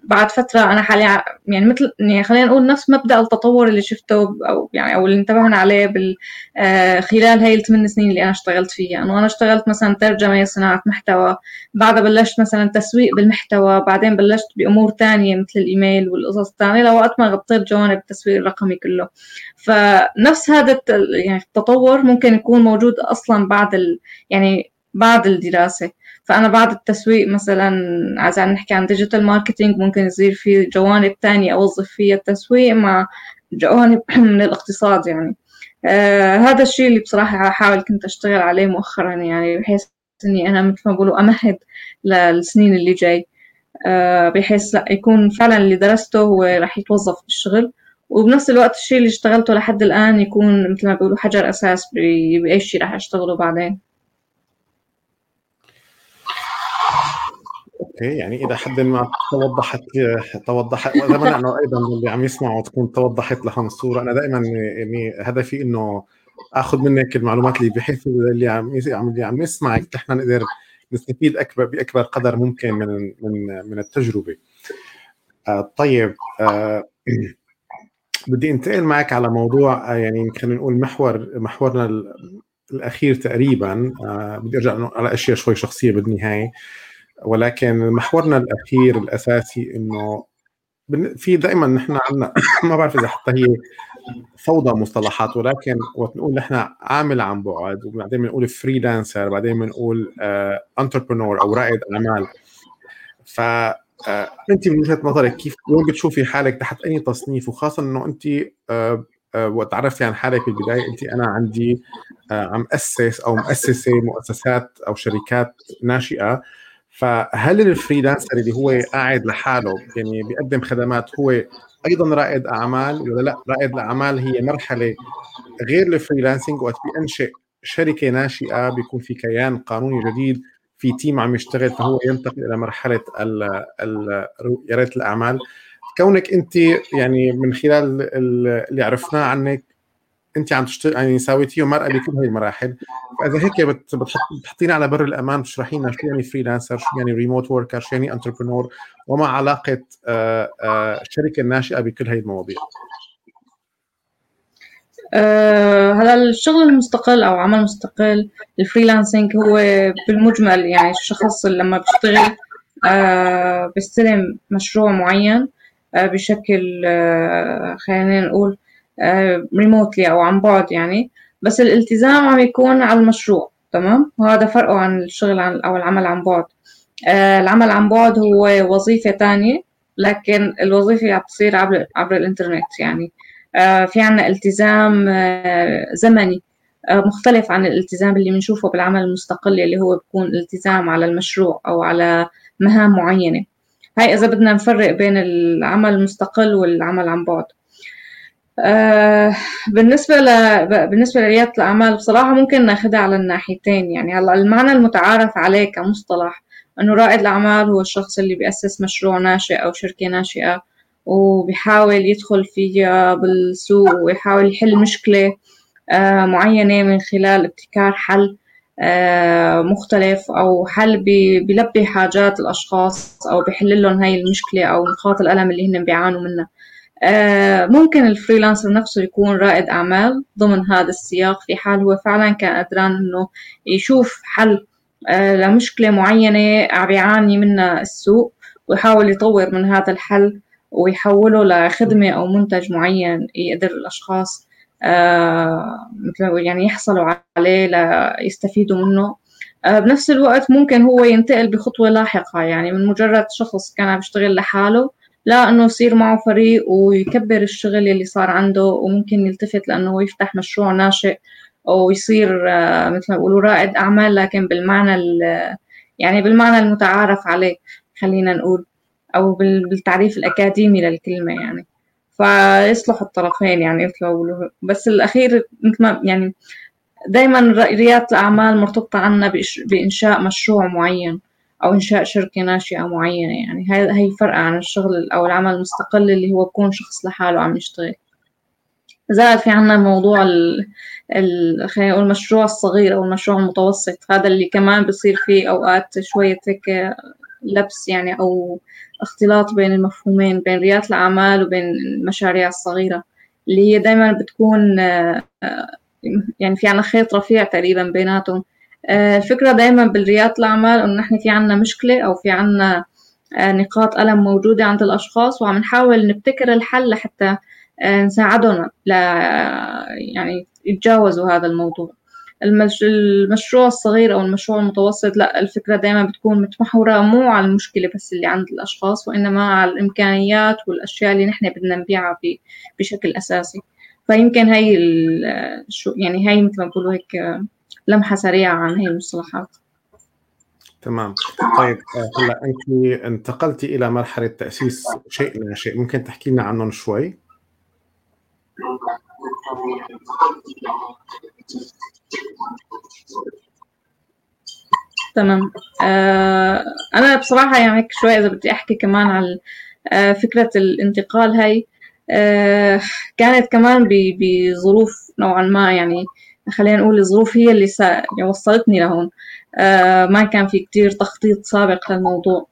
بعد فترة أنا حاليا يعني مثل يعني خلينا نقول نفس مبدأ التطور اللي شفته أو يعني أو اللي انتبهنا عليه بال آه، خلال هاي الثمان سنين اللي أنا اشتغلت فيها إنه أنا اشتغلت مثلا ترجمة صناعة محتوى بعدها بلشت مثلا تسويق بالمحتوى بعدين بلشت بأمور تانية مثل الإيميل والقصص الثانية لوقت ما غطيت جوانب التسويق الرقمي كله. فنفس هذا يعني التطور ممكن يكون موجود أصلا بعد ال يعني بعد الدراسة. فأنا بعد التسويق مثلا إذا نحكي عن digital marketing ممكن يصير في جوانب تانية أوظف فيها التسويق مع جوانب من الاقتصاد يعني. آه هذا الشيء اللي بصراحة حاول كنت أشتغل عليه مؤخرا يعني بحيث إني أنا مثل ما بقولوا أمهد للسنين اللي جاي. آه بحيث لا يكون فعلا اللي درسته هو راح يتوظف بالشغل وبنفس الوقت الشيء اللي اشتغلته لحد الآن يكون مثل ما بيقولوا حجر أساس بأي شيء راح أشتغله بعدين. أوكي يعني إلى حد ما توضحت توضحت اتمنى إنه أيضا اللي عم يسمعوا تكون توضحت لهم الصورة أنا دائما يعني هدفي إنه آخذ منك المعلومات اللي بحيث اللي عم اللي عم يسمعك نحن نقدر نستفيد اكبر بأكبر قدر ممكن من من من التجربة. آه طيب آه بدي انتقل معك على موضوع آه يعني خلينا نقول محور محورنا الأخير تقريبا. آه بدي أرجع على أشياء شوي شخصية بالنهاية. ولكن محورنا الأخير الأساسي إنه في دائما نحن عندنا ما بعرف إذا حتى هي فوضى مصطلحات ولكن وقت نقول نحن عامل عن بعد وبعدين بنقول فريلانسر بعدين بنقول entrepreneur أو رائد أعمال. ف آه، أنت من وجهة نظرك كيف وين بتشوفي حالك تحت أي تصنيف؟ وخاصة إنه أنت آه، آه، وقت عرفتي عن حالك بالبداية قلتي أنا عندي عم أسس أو مؤسسة مؤسسات أو شركات ناشئة. فهل ال freelancer اللي هو قاعد لحاله يعني بيقدم خدمات هو أيضا رائد أعمال ولا لا؟ رائد الأعمال هي مرحلة غير ال freelancing وقت بينشئ شركة ناشئة بيكون في كيان قانوني جديد في team عم يشتغل فهو ينتقل إلى مرحلة رياده الأعمال. كونك أنت يعني من خلال اللي عرفناه عنك انت عم تشتغل يعني ساويتيه مارة بكل هاي المراحل. فإذا هيك بتحطينا على بر الأمان تشرحي لنا شو يعني freelancer شو يعني remote worker شو يعني entrepreneur وما علاقة آه، آه، الشركة الناشئة بكل هاي المواضيع. أه هلا الشغل المستقل أو عمل مستقل الفريلانسنج هو بالمجمل يعني الشخص لما بيشتغل أه بيستلم مشروع معين أه بشكل أه خلينا نقول ريموتلي أو عن بعد يعني. بس الالتزام عم يكون على المشروع تمام؟ وهذا فرقه عن الشغل عن أو العمل عن بعد. آه، العمل عن بعد هو وظيفة تانية لكن الوظيفة عم تصير عبر عبر الإنترنت يعني. آه، في عنا التزام آه، زمني مختلف عن الالتزام اللي بنشوفه بالعمل المستقل اللي هو بيكون التزام على المشروع أو على مهام معينة. هاي إذا بدنا نفرق بين العمل المستقل والعمل عن بعد. آه بالنسبة ل... بالنسبة لريادة الأعمال بصراحة ممكن ناخدها على الناحيتين. يعني هلا المعنى المتعارف عليه كمصطلح إنه رائد الأعمال هو الشخص اللي بيأسس مشروع ناشئ أو شركة ناشئة وبيحاول يدخل فيها بالسوق ويحاول يحل مشكلة آه، معينة من خلال ابتكار حل آه، مختلف أو حل بيلبي حاجات الأشخاص أو بيحل لهم هاي المشكلة أو نقاط الألم اللي هن بيعانوا منها. ممكن الفريلانسر نفسه يكون رائد أعمال ضمن هذا السياق في حال هو فعلا كان قدران إنه يشوف حل لمشكلة معينة عم يعاني منها السوق ويحاول يطور من هذا الحل ويحوله لخدمة أو منتج معين يقدر الأشخاص آه، مثل يعني يحصلوا عليه ليستفيدوا منه. آه، بنفس الوقت ممكن هو ينتقل بخطوة لاحقة يعني من مجرد شخص كان عم يشتغل لحاله لا إنه يصير معه فريق ويكبر الشغل اللي صار عنده وممكن يلتفت لأنه يفتح مشروع ناشئ أو يصير آه، مثل ما بيقولوا رائد أعمال لكن بالمعنى يعني بالمعنى المتعارف عليه خلينا نقول أو بالتعريف الأكاديمي للكلمة يعني. فيصلح الطرفين يعني بس الأخير مثل ما يعني دايما ريادة الأعمال مرتبطة عنا بإنشاء مشروع معين. أو إنشاء شركة ناشئة معينة يعني. هاي هي فرق عن الشغل أو العمل المستقل اللي هو بكون شخص لحاله عم يشتغل. زائد في عنا موضوع ال ال خلينا نقول المشروع الصغير أو المشروع المتوسط. هذا اللي كمان بصير فيه أوقات شوية هيك لبس يعني أو اختلاط بين المفهومين بين ريادة الأعمال وبين المشاريع الصغيرة. اللي هي دايما بتكون آه، يعني في عنا خيط رفيع تقريبا بيناتهم. الفكرة دايما بالريادة الأعمال إنه نحن في عنا مشكلة أو في عنا آه، نقاط ألم موجودة عند الأشخاص وعم نحاول نبتكر الحل لحتى نساعدهم ل يعني يتجاوزوا هذا الموضوع. المشروع الصغير أو المشروع المتوسط لا الفكرة دايما بتكون متمحورة مو على المشكلة بس اللي عند الأشخاص وإنما على الإمكانيات والأشياء اللي نحن بدنا نبيعها بشكل أساسي. فيمكن هي شو يعني هي مثل ما بقولوا هيك لمحة سريعة عن هي المصطلحات. تمام. طيب هلا أنت انتقلتي إلى مرحلة تأسيس شيء ناشئ ممكن تحكي لنا عنهم شوي؟ تمام. آه أنا بصراحة يعني هيك شوي إذا بدي أحكي كمان على آه فكرة الانتقال هاي آه كانت كمان بظروف نوعا ما يعني خلينا نقول الظروف هي اللي سا... يعني وصلتني لهون. آه ما كان في كتير تخطيط سابق للموضوع.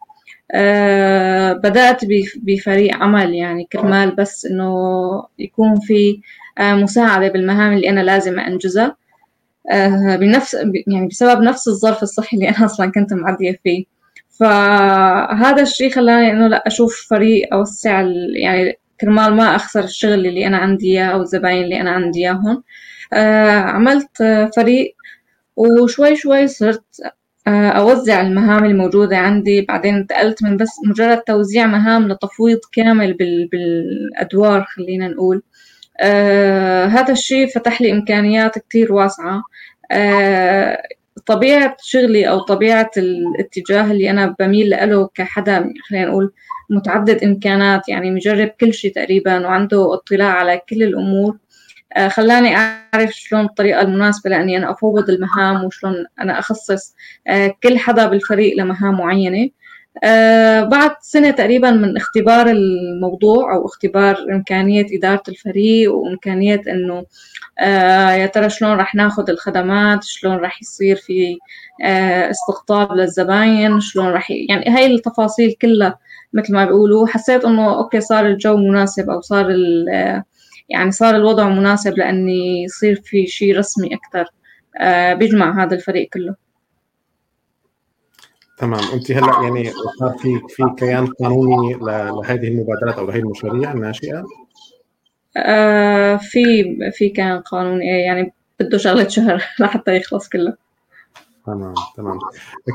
آه بدأت بفريق عمل يعني كرمال بس إنه يكون في آه مساعدة بالمهام اللي أنا لازم أنجزها. آه، بنفس يعني بسبب نفس الظرف الصحي اللي أنا أصلا كنت معدية فيه. فهذا الشيء خلاني إنه لا أشوف فريق أوسع يعني كرمال ما أخسر الشغل اللي أنا عندي إياه أو الزباين اللي أنا عندي إياهم. آه، عملت فريق وشوي شوي صرت آه، أوزع المهام الموجودة عندي. بعدين انتقلت من بس مجرد توزيع مهام لتفويض كامل بالأدوار خلينا نقول. آه هذا الشيء فتح لي إمكانيات كتير واسعة. آه طبيعة شغلي أو طبيعة الاتجاه اللي أنا بميل له كحدا خلينا نقول متعدد إمكانات يعني مجرب كل شيء تقريبا وعنده اطلاع على كل الأمور. آه خلاني أعرف شلون الطريقة المناسبة لأني أنا أفوض المهام وشلون أنا أخصص آه كل حدا بالفريق لمهام معينة. آه بعد سنة تقريبا من اختبار الموضوع أو اختبار إمكانية إدارة الفريق وإمكانية إنه آه يا ترى شلون رح ناخد الخدمات شلون رح يصير في آه استقطاب للزباين شلون رح يعني هاي التفاصيل كلها مثل ما بيقولوا. حسيت إنه أوكي صار الجو مناسب أو صار يعني صار الوضع مناسب لأني يصير في شيء رسمي أكثر آه بيجمع هذا الفريق كله. تمام. أنت هلأ يعني صار في في كيان قانوني لهذه المبادرات أو لهذه المشاريع الناشئة؟ آه في في كيان قانوني. يعني بده شغلة شهر لحتى يخلص كله. تمام تمام.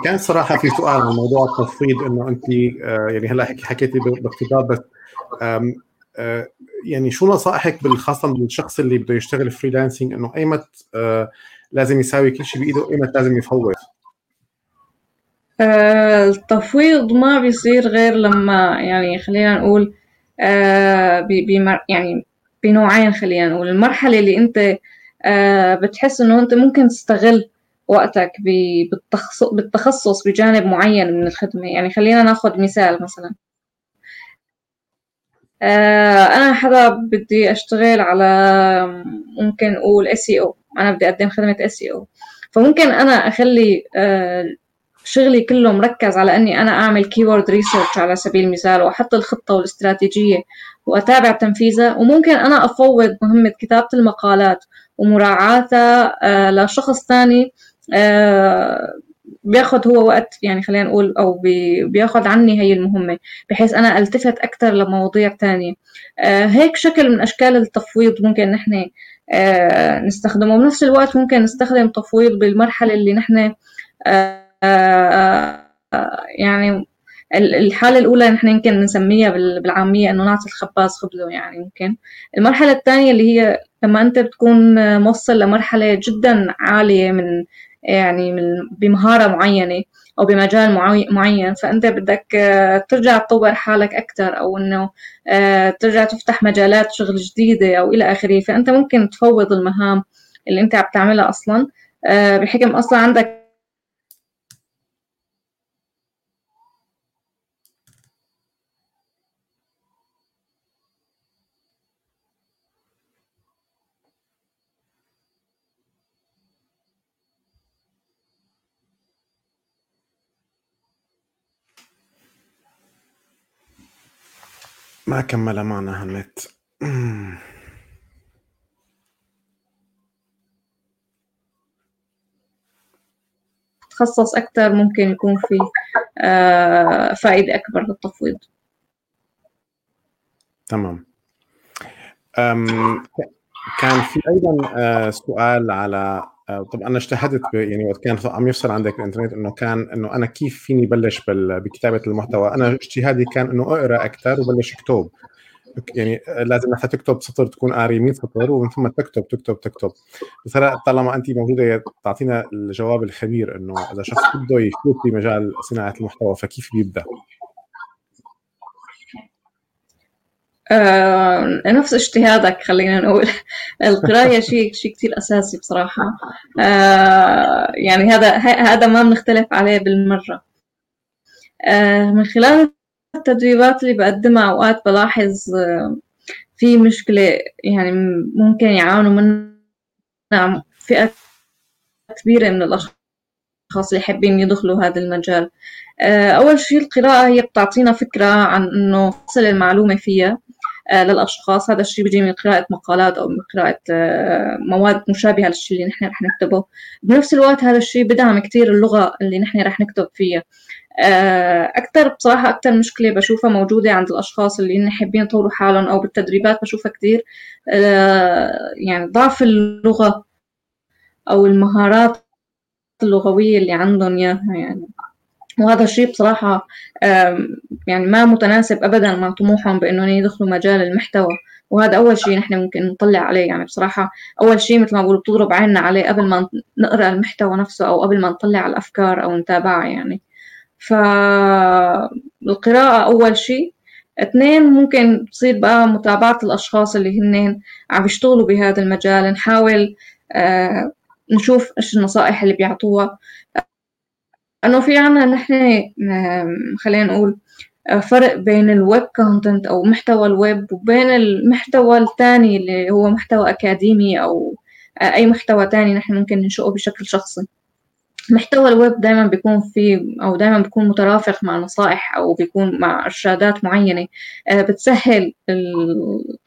كان صراحة في سؤال عن موضوع التفويض إنه أنت آه يعني هلأ حكيتي باقتضاب بس يعني شو نصائحك خاصه بالشخص اللي بده يشتغل freelancing إنه ايمت آه لازم يساوي كل شيء بإيده ايمت لازم يفوض آه، التفويض ما بيصير غير لما يعني خلينا نقول آه، يعني بنوعين خلينا نقول. المرحلة اللي أنت آه، بتحس إنه أنت ممكن تستغل وقتك بالتخصص بجانب معين من الخدمة. يعني خلينا ناخذ مثال مثلا. أنا حدا بدي أشتغل على ممكن أقول SEO أنا بدي أقدم خدمة SEO فممكن أنا أخلي شغلي كله مركز على إني أنا أعمل keyword research على سبيل المثال وأحط الخطة والاستراتيجية وأتابع تنفيذها. وممكن أنا أفوض مهمة كتابة المقالات ومراعاتها آه، لشخص ثاني آه، بياخد هو وقت يعني خلينا نقول أو بياخد عني هي المهمة بحيث أنا ألتفت أكثر لمواضيع ثانية آه، هيك شكل من أشكال التفويض ممكن نحن نستخدمه. وبنفس الوقت ممكن نستخدم تفويض بالمرحلة اللي نحن يعني الحالة الأولى نحن يمكن نسميها بالعامية إنه نعطي الخباز خبزة يعني ممكن. المرحلة الثانية اللي هي لما أنت بتكون موصل لمرحلة جدا عالية من يعني بمهارة معينة أو بمجال معين. فأنت بدك ترجع تطور حالك أكثر أو إنه ترجع تفتح مجالات شغل جديدة أو إلى آخره. فأنت ممكن تفوض المهام اللي أنت عم تعملها أصلا. بحكم أصلا عندك ما كمل معنا هالنت. تخصص أكثر ممكن يكون في آه، فائدة أكبر للتفويض تمام. كان في أيضا آه، سؤال على آه، طب أنا اجتهدت يعني وقت كان عم يفصل عندك الإنترنت إنه كان إنه أنا كيف فيني بلش بكتابة المحتوى؟ أنا اجتهادي كان إنه أقرأ أكثر وبلش أكتب. يعني لازم حتى تكتب سطر تكون قاري 100 سطر ومن ثم تكتب تكتب تكتب. بس هلا طالما انت موجودة تعطينا الجواب الخبير إنه إذا شخص بده يفوت بمجال صناعة المحتوى فكيف بيبدأ؟ آه، نفس اجتهادك خلينا نقول. القراية شيء شيء كثير أساسي بصراحة. آه، يعني هذا هذا ما بنختلف عليه بالمرة. آه، من خلال التدريبات اللي بقدمها أوقات بلاحظ في مشكلة يعني ممكن يعانوا منها فئة كبيرة من الأشخاص اللي حابين يدخلوا هذا المجال. أول شيء القراءة هي بتعطينا فكرة عن إنه تصل المعلومة فيها. آه، للأشخاص. هذا الشيء بيجي من قراءة مقالات أو من قراءة آه، مواد مشابهة للشيء اللي نحن رح نكتبه. بنفس الوقت هذا الشيء بدعم كتير اللغة اللي نحن رح نكتب فيها. آه، أكثر بصراحة أكثر مشكلة بشوفها موجودة عند الأشخاص اللي هن حابين يطوروا حالهم أو بالتدريبات بشوفها كتير. يعني ضعف اللغة أو المهارات اللغوية اللي عندهم إياها. يعني وهذا الشيء بصراحة يعني ما متناسب أبدا مع طموحهم بأنهم يدخلوا مجال المحتوى. وهذا أول شيء نحن ممكن نطلع عليه. يعني بصراحة أول شيء مثل ما بقول بتضرب عيننا عليه قبل ما نقرأ المحتوى نفسه أو قبل ما نطلع على الأفكار أو نتابعها يعني. فالقراءة أول شيء. اثنين ممكن تصير بقى متابعة الأشخاص اللي هن عم يشتغلوا بهذا المجال. نحاول آه، نشوف إيش النصائح اللي بيعطوها. انه في عنا نحن خلينا نقول فرق بين ال web content أو محتوى الويب وبين المحتوى الثاني اللي هو محتوى أكاديمي أو أي محتوى ثاني نحن ممكن ننشئه بشكل شخصي. محتوى الويب دائما بيكون فيه أو دائما بيكون مترافق مع نصائح أو بيكون مع إرشادات معينة. آه، بتسهل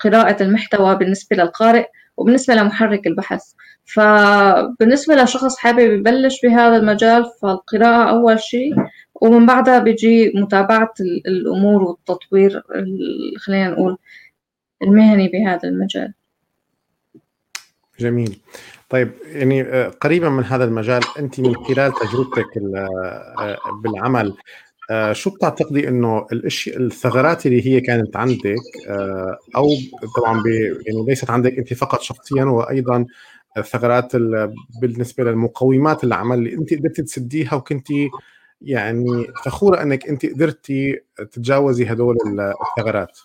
قراءة المحتوى بالنسبة للقارئ. وبالنسبة لمحرك البحث. فبالنسبة لشخص حابب يبلش بهذا المجال فالقراءة أول شيء. ومن بعدها بيجي متابعة الأمور والتطوير خلينا نقول المهني بهذا المجال. جميل. طيب يعني آه، قريبا من هذا المجال أنت من خلال تجربتك آه، بالعمل آه، شو بتعتقدي إنه الاشياء الثغرات اللي هي كانت عندك أو طبعا يعني ليست عندك أنت فقط شخصيا وأيضا الثغرات بالنسبة للمقومات العمل اللي أنت قدرتي تسديها وكنتي يعني فخورة إنك أنت قدرتي تتجاوزي هدول الثغرات؟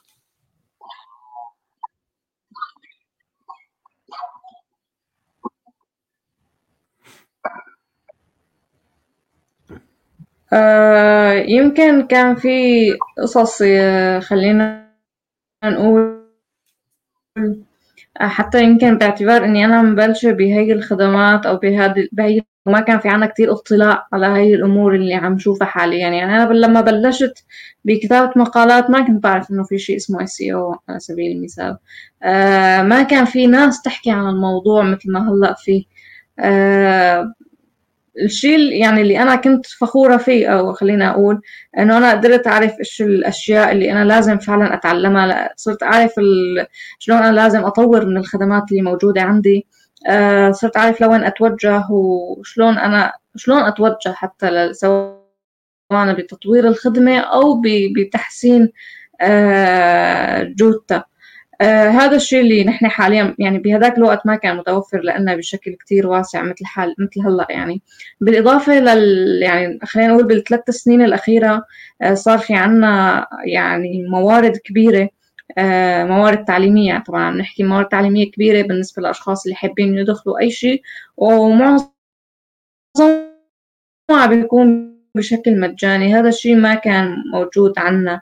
آه يمكن كان في قصص آه، خلينا نقول حتى يمكن باعتبار إني أنا مبلشة بهي الخدمات أو بهذه بهي وما كان في عنا كتير اطلاع على هاي الأمور اللي عم شوفها حاليا. يعني أنا لما بلشت بكتابة مقالات ما كنت بعرف إنه في شيء اسمه إس أو على سبيل المثال. آه ما كان في ناس تحكي عن الموضوع مثل ما هلأ في. آه الشيء يعني اللي أنا كنت فخورة فيه أو خلينا أقول إنه أنا قدرت أعرف إيش الأشياء اللي أنا لازم فعلا أتعلمها. صرت أعرف شلون أنا لازم أطور من الخدمات اللي موجودة عندي. آه صرت أعرف لوين أتوجه وشلون أنا شلون أتوجه حتى سواء بتطوير الخدمة أو بتحسين آه جودتها. آه هذا الشيء اللي نحن حاليا يعني بهذاك الوقت ما كان متوفر لنا بشكل كتير واسع مثل حال مثل هلأ يعني. بالإضافة لل يعني خلينا نقول بالثلاث سنين الأخيرة آه صار في عنا يعني موارد كبيرة آه موارد تعليمية. طبعا عم نحكي موارد تعليمية كبيرة بالنسبة للأشخاص اللي حابين يدخلوا أي شيء ومعظم بيكون بشكل مجاني. هذا الشيء ما كان موجود عنا.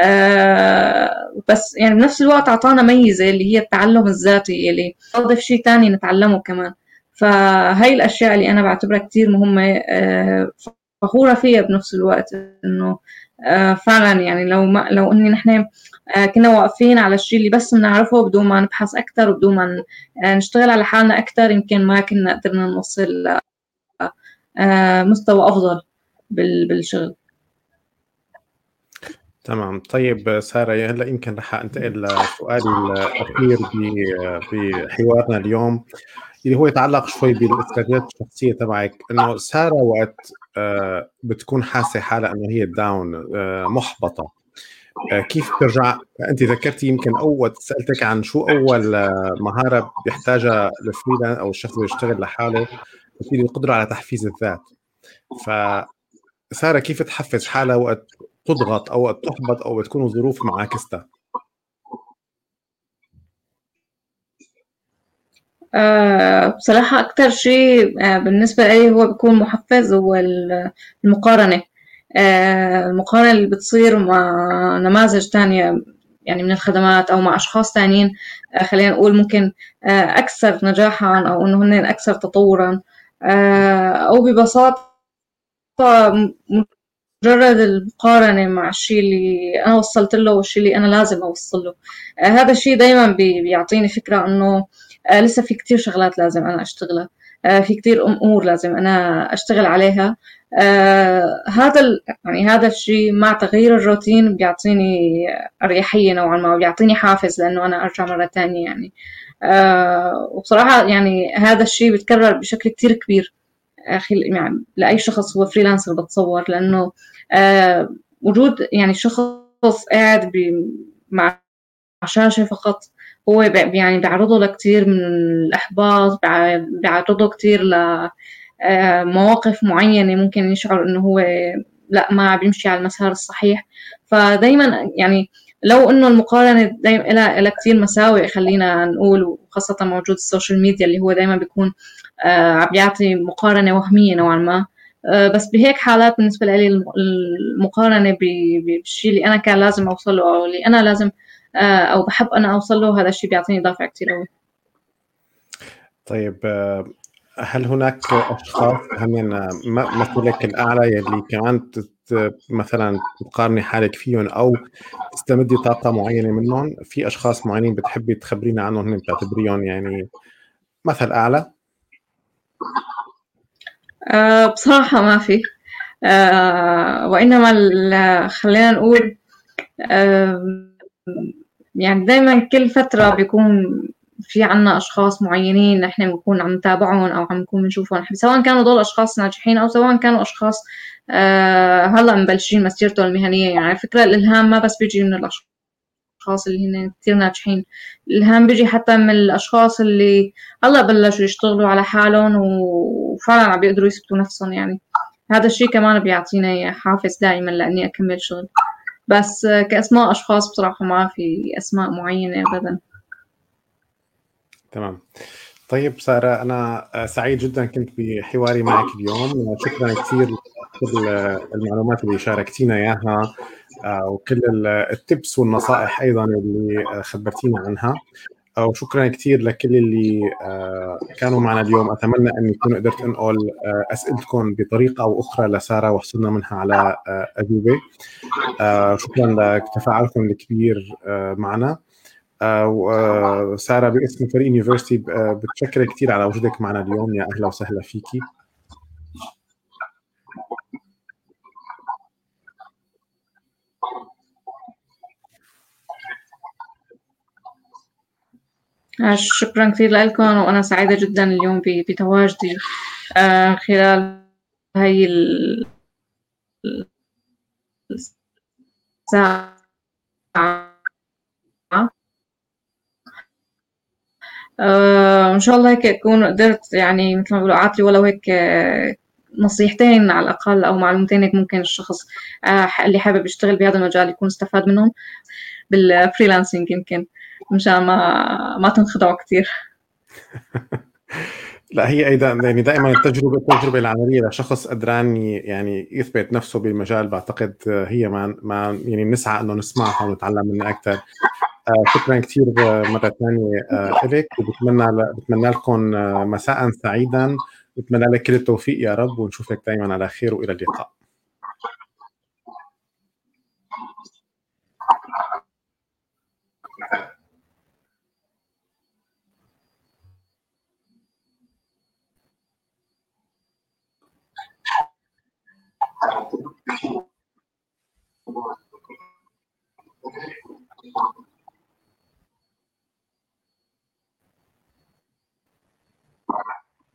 آه بس يعني بنفس الوقت أعطانا ميزة اللي هي التعلم الذاتي اللي أضيف شيء تاني نتعلمه كمان. فهاي الأشياء اللي أنا بعتبرها كتير مهمة آه فخورة فيها بنفس الوقت إنه آه فعلا يعني لو ما لو إني نحن كنا واقفين على الشيء اللي بس بنعرفه بدون ما نبحث أكثر وبدون ما نشتغل على حالنا أكثر يمكن ما كنا قدرنا نوصل مستوى أفضل بالشغل. تمام. طيب سارة هلأ يمكن رح أنتقل لسؤالي الأخير بحوارنا اليوم اللي هو يتعلق شوي بالإستراتيجيات الشخصية تبعك. إنه سارة وقت آه، بتكون حاسة حالها إنه هي داون آه، محبطة. آه، كيف ترجع أنت ذكرتي يمكن أول سألتك عن شو أول مهارة بيحتاجها الفريلانس أو الشخص اللي يشتغل لحاله. قلت القدره على تحفيز الذات. ف سارة كيف تحفز حالها وقت تضغط أو وقت تحبط أو بتكون ظروف معاكستها. أه بصراحة أكتر شيء أه بالنسبة لي هو بيكون محفز هو المقارنة. أه المقارنة اللي بتصير مع نماذج تانية يعني من الخدمات أو مع أشخاص تانيين أه خلينا نقول ممكن أه أكثر نجاحا أو إنه هن أكثر تطورا. أه أو ببساطة مجرد المقارنة مع الشيء اللي أنا وصلت له والشيء اللي أنا لازم أوصل له. آه هذا الشيء دايما بي بيعطيني فكرة إنه آه لسه في كتير شغلات لازم أنا أشتغلها. آه في كتير أمور لازم أنا أشتغل عليها. آه هذا يعني هذا الشيء مع تغيير الروتين بيعطيني أريحية نوعا ما وبيعطيني حافز لأنه أنا أرجع مرة تانية يعني. آه وبصراحة يعني هذا الشيء بيتكرر بشكل كتير كبير. يعني لأي شخص هو فريلانسر بتصور لأنه وجود يعني شخص قاعد مع شاشة فقط هو يعني بيعرضه لكثير من الإحباط بيعرضه كثير لمواقف آه، معينة ممكن يشعر إنه هو لا ما بيمشي على المسار الصحيح. فدايما يعني لو إنه المقارنة دايما لها كثير مساوئ خلينا نقول وخاصة موجود ال social media اللي هو دايما بيكون آه عم بيعطي مقارنة وهمية نوعا ما. آه بس بهيك حالات بالنسبة لي المقارنة بالشيء اللي أنا كان لازم أوصل له أو اللي أنا لازم آه أو بحب أنا أوصل له هذا الشيء بيعطيني دافع كثير قوي طيب آه، هل هناك أشخاص هم مثلك الأعلى يلي كمان مثلا تقارني حالك فيهم أو تستمدي طاقة معينة منهم في أشخاص معينين بتحبي تخبرينا عنهم بتعتبريهم يعني مثل أعلى؟ أه بصراحة ما في. أه وإنما خلينا نقول أه يعني دائما كل فترة بيكون في عنا أشخاص معينين نحن بنكون عم نتابعهم أو عم نكون بنشوفهم. سواء كانوا دول أشخاص ناجحين أو سواء كانوا أشخاص آه هلأ مبلشين مسيرتهم المهنية. يعني فكرة الإلهام ما بس بيجي من الأشخاص. اللي هن كتير ناجحين. الإلهام بيجي حتى من الأشخاص اللي هلا بلشوا يشتغلوا على حالهم وفعلا عم بيقدروا يثبتوا نفسهم يعني. هذا الشيء كمان بيعطيني حافز دائما لأني أكمل شغل. بس كأسماء أشخاص بصراحة ما في أسماء معينة ابدا. تمام. طيب سارة أنا سعيد جدا كنت بحواري معك اليوم. شكرا كثير لكل المعلومات اللي شاركتينا إياها آه، وكل التبس والنصائح أيضا اللي خبرتينا عنها. وشكرا كثير لكل اللي آه، كانوا معنا اليوم. أتمنى اني اكون قدرت أنقل آه، أسئلتكم بطريقة أو أخرى لسارة وحصلنا منها على أجوبة. شكرا لتفاعلكم الكبير معنا. وساره باسم فريق يونيفرستي بتشكر كثير على وجودك معنا اليوم. يا أهلا وسهلا فيكي. شكرا كثير لكم وأنا سعيدة جدا اليوم بتواجدي آه، خلال هاي الساعة آه، إن شاء الله هيك اكون قدرت يعني مثل ما بيقولوا اعطي ولو هيك نصيحتين على الأقل أو معلومتين هيك ممكن الشخص آه، اللي حابب يشتغل بهذا المجال يكون استفاد منهم بالفريلانسنج يمكن مشان ما ما تنخدعوا كثير لا هي أيضا يعني دائما التجربه التجربة العملية لشخص قدران يعني يثبت نفسه بالمجال بعتقد هي ما ما يعني بنسعى إنه نسمعها ونتعلم منها أكثر آه آه، شكرا كثير آه، مرة ثانية آه، لك وبتمنى بتمنى لكم مساء سعيدا بتمنى لك كل التوفيق يا رب ونشوفك دائما على خير وإلى اللقاء